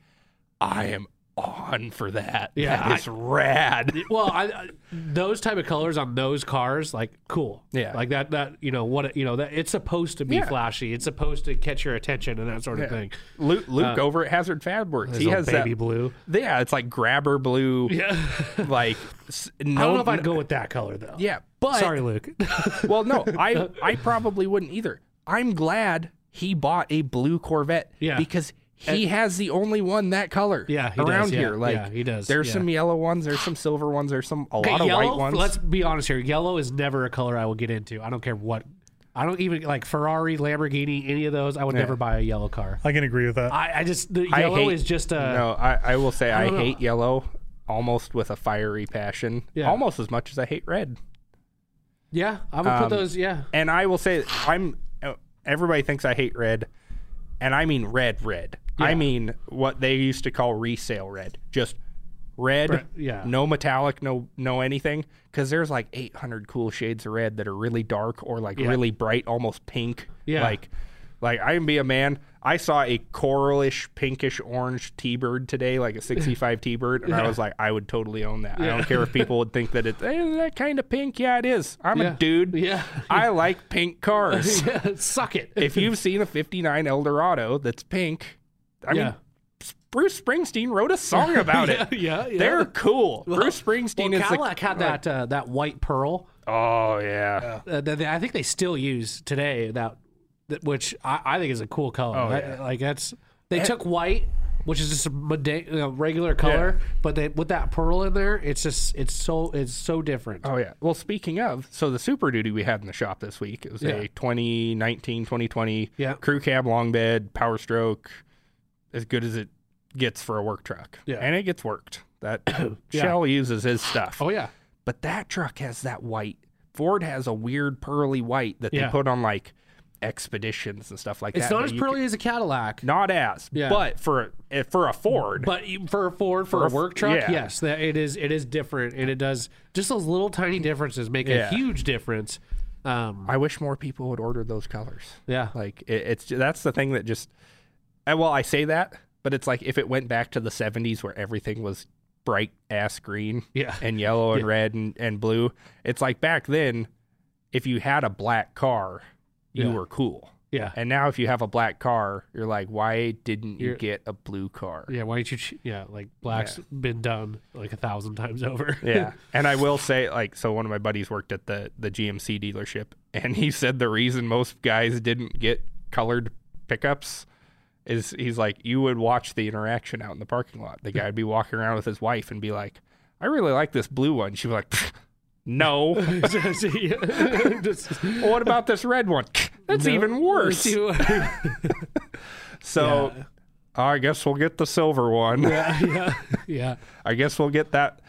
i am on for that
Yeah,
is rad
Well, I, I, those type of colors on those cars, like cool.
Yeah.
like that. That you know what you know that it's supposed to be
Yeah.
flashy. It's supposed to catch your attention and that sort of
Yeah.
thing.
luke, luke uh, over at hazard fabworks he has
baby
that
blue.
yeah it's like grabber blue
Yeah.
like no,
I don't know if I'd go with that color though.
yeah but
Sorry, Luke.
well no i i probably wouldn't either i'm glad he bought a blue corvette
Yeah.
because he has the only one that color
Yeah, he does,
around
yeah.
here like
Yeah, he does,
there's
yeah.
some yellow ones there's some silver ones there's some a
Okay,
lot of
yellow.
white ones
Let's be honest here. Yellow is never a color I will get into. I don't care what. I don't even like Ferrari, Lamborghini, any of those. I would never buy a yellow car.
I can agree with that.
I, I just the
I
yellow
hate-
is just a
no I, I will say I,
don't know.
hate yellow almost with a fiery passion
Yeah.
almost as much as i hate red
yeah. I would put
Um,
those. Yeah,
and i will say i'm uh, everybody thinks i hate red and i mean red red i mean what they used to call resale red just red
Red, yeah.
no metallic no no anything because there's like 800 cool shades of red that are really dark or like
Yeah.
really bright almost pink
Yeah.
like like i can be a man i saw a coralish pinkish orange t-bird today like a 65 t-bird and i was like i would totally own that i don't care if people would think that it's eh, that kind of pink yeah it is i'm
Yeah.
a dude
Yeah.
i like pink cars
yeah. Suck it.
if you've seen a 59 eldorado that's pink i
Yeah.
mean bruce springsteen wrote a song about it
yeah, yeah.
they're cool bruce springsteen
well,
is
Cadillac had that uh, that white pearl.
oh yeah
Uh, that they, I think they still use today. That, that which I, I think is a cool color.
Oh,
That-
yeah.
Like that's they took white, which is just a munda- you know, regular color, but they with that pearl in there, it's just it's so it's so different.
Oh yeah. Well, speaking of, so the Super Duty we had in the shop this week, it was
Yeah.
a 2019, 2020
Yeah.
crew cab long bed, power stroke, as good as it gets for a work truck.
Yeah.
And it gets worked. That
Yeah.
Shell uses his stuff.
Oh yeah,
But that truck has that white. Ford has a weird pearly white that
Yeah.
they put on like expeditions and stuff like
it's
that.
It's
not
as pearly as a Cadillac.
not as.
Yeah.
But for a, for a Ford.
But for a Ford, for,
For
a
a
work truck,
yeah.
yes, that it is. It is different, and it does just those little tiny differences make
Yeah.
a huge difference. Um,
I wish more people would order those colors.
yeah,
Like it, it's that's the thing that just. Uh, Well, I say that, but it's like if it went back to the '70s where everything was bright ass green
yeah,
and yellow and
Yeah.
red and, and blue. It's like back then, if you had a black car, you
Yeah.
were cool.
Yeah.
And now if you have a black car, you're like, why didn't you
You're-
get a blue car?
Yeah, why don't you? Ch- yeah, like black's been done like a thousand times over.
Yeah. and I will say, like, so one of my buddies worked at the the GMC dealership, and he said the reason most guys didn't get colored pickups is he's like, you would watch the interaction out in the parking lot. The guy would be walking around with his wife and be like, I really like this blue one. She'd be like, no. Well, what about this red one? That's even worse. So
Yeah.
I guess we'll get the silver one.
yeah, yeah, yeah,
I guess we'll get that.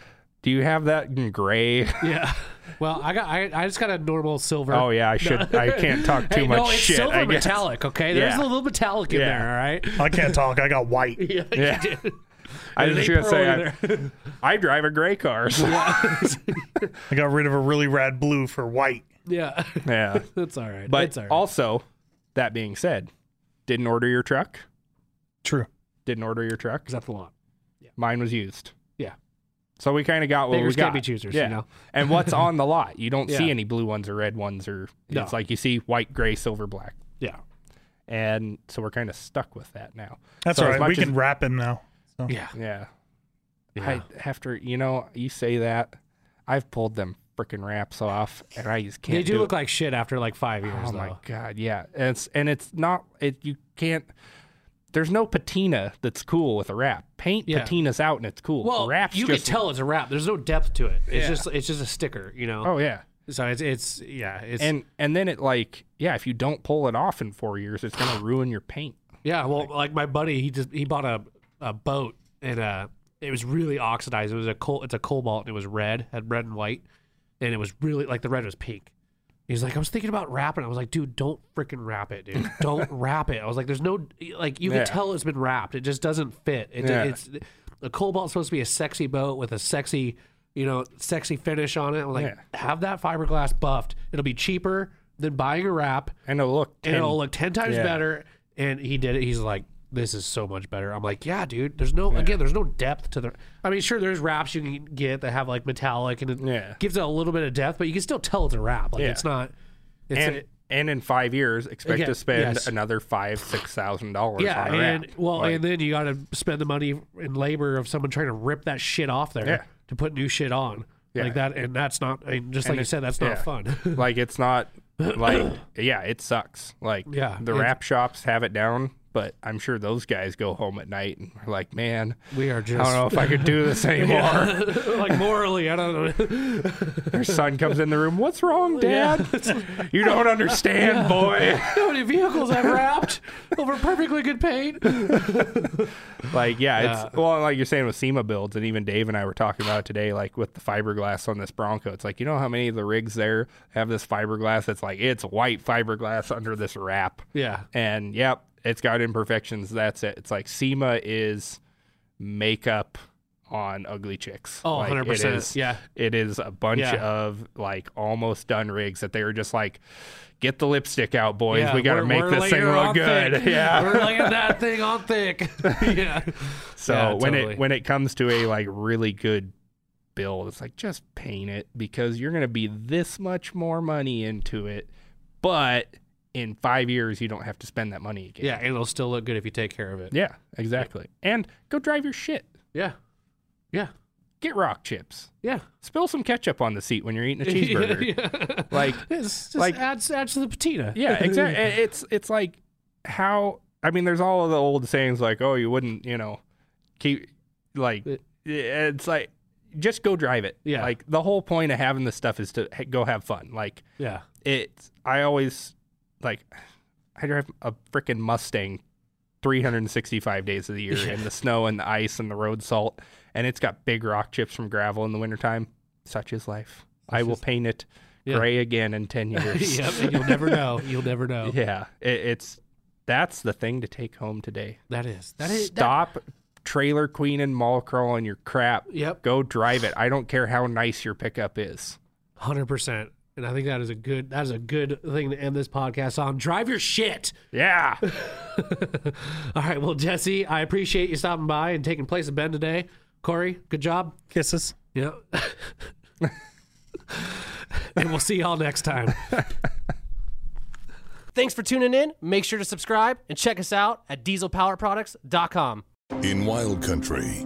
Do you have that in gray?
yeah. Well, I got, I, I just got a normal silver.
Oh yeah, I should. I can't talk too
Hey,
much
no, it's
shit.
silver
I guess.
metallic. Okay, there's
Yeah.
a little metallic in
Yeah.
there. All right.
I can't talk. I got white.
Yeah,
Yeah.
did.
I was just gonna say
pearl in there.
I, I drive a gray car. So.
I got rid of a really rad blue for white.
yeah,
yeah,
that's all right.
but
that's all right.
also, that being said, didn't order your truck.
True.
Didn't order your truck.
Is that the lot?
Mine was used.
Yeah.
So we kind of got what
Beggars
we got.
can't be choosers,
Yeah.
you know?
and what's on the lot? You don't see
Yeah.
any blue ones or red ones, or
No.
it's like you see white, gray, silver, black.
Yeah.
And so we're kind of stuck with that now.
That's
So
all
as
right. We
much as-
can wrap him now. So.
Yeah.
Yeah.
Yeah.
I after you know you say that, I've pulled them freaking wraps off, and I just can't.
They do
do
look
it.
like shit after like five years,
Oh
though.
my god, yeah. And it's and it's not it. You can't. There's no patina that's cool with a wrap. Paint
Yeah.
patina's out and it's cool.
Well,
wraps
you can tell it's a wrap. There's no depth to it. It's
Yeah.
just it's just a sticker, you know.
Oh yeah.
So it's it's yeah it's
And and then it like yeah, if you don't pull it off in four years, it's gonna ruin your paint.
yeah. Well, like my buddy, he just he bought a a boat and uh it was really oxidized. It was a coal it's a cobalt and it was red, had red and white, and it was really like the red was pink. He's like, I was thinking about wrapping. I was like, dude, don't freaking wrap it, dude. Don't wrap it. I was like, there's no like you
Yeah.
can tell it's been wrapped. It just doesn't fit. It,
Yeah.
It's a cobalt's supposed to be a sexy boat with a sexy, you know, sexy finish on it. I'm like,
Yeah.
have that fiberglass buffed. It'll be cheaper than buying a wrap,
And it'll look
and it'll look ten times better. And he did it. He's like, this is so much better. I'm like, yeah, dude. There's no again. There's no depth to the. I mean, sure, there's wraps you can get that have like metallic and it
Yeah.
gives it a little bit of depth, but you can still tell it's a wrap. Like
Yeah.
it's not. It's
and
a-
and in five years, expect
Yeah,
to spend
yes.
another five six thousand dollars.
yeah, and
wrap.
well,
Like,
and then you got to spend the money in labor of someone trying to rip that shit off there
Yeah.
to put new shit on.
Yeah.
Like that, and that's not. I mean, just
And
like you said, that's not
yeah.
fun.
like it's not like yeah, it sucks. Like
Yeah,
the wrap shops have it down, but I'm sure those guys go home at night and are like, man,
we are just.
I don't know if I could do this anymore.
like morally, I don't know.
Their son comes in the room. What's wrong, Dad? you don't understand, boy.
How many vehicles I've wrapped over perfectly good paint?
Like, yeah,
Yeah.
it's well, like you're saying with SEMA builds, and even Dave and I were talking about it today, like with the fiberglass on this Bronco. It's like you know how many of the rigs there have this fiberglass that's like it's white fiberglass under this wrap.
Yeah,
And yep, it's got imperfections. That's it. It's like SEMA is makeup on ugly chicks.
Oh,
like,
100%.
It is,
Yeah.
It is a bunch
Yeah.
of like almost done rigs that they were just like, get the lipstick out, boys.
yeah.
we got to make this thing look good.
thick.
Yeah.
we're laying that thing on thick. yeah.
So
Yeah,
when
totally.
it when it comes to a like really good build, it's like just paint it because you're gonna be this much more money into it, but in five years you don't have to spend that money again.
Yeah, and it'll still look good if you take care of it.
Yeah, exactly. And go drive your shit.
Yeah. Yeah.
Get rock chips.
Yeah.
Spill some ketchup on the seat when you're eating a cheeseburger.
yeah.
Like
It's just
like-
adds adds to the patina.
yeah, exactly. It's it's like how I mean, there's all of the old sayings like, oh, you wouldn't, you know, keep like
It-
it's like just go drive it.
Yeah.
Like the whole point of having this stuff is to ha- go have fun. Like
Yeah.
it's I always like I drive a freaking Mustang 365 days of the year in the snow and the ice and the road salt and it's got big rock chips from gravel in the wintertime. Such is life. I will paint it
Yeah.
gray again in 10 years.
yep. And you'll never know. You'll never know.
Yeah, it, it's that's the thing to take home today.
That is. That is. that-
Stop trailer queen and mall crawling your crap.
Yep.
Go drive it. I don't care how nice your pickup is.
Hundred percent. And I think that is a good that is a good thing to end this podcast on. Drive your shit.
Yeah.
All right. Well, Jesse, I appreciate you stopping by and taking place of Ben today. Corey, good job.
Kisses.
Yeah. and we'll see y'all next time.
Thanks for tuning in. Make sure to subscribe and check us out at dieselpowerproducts.com.
In Wild Country,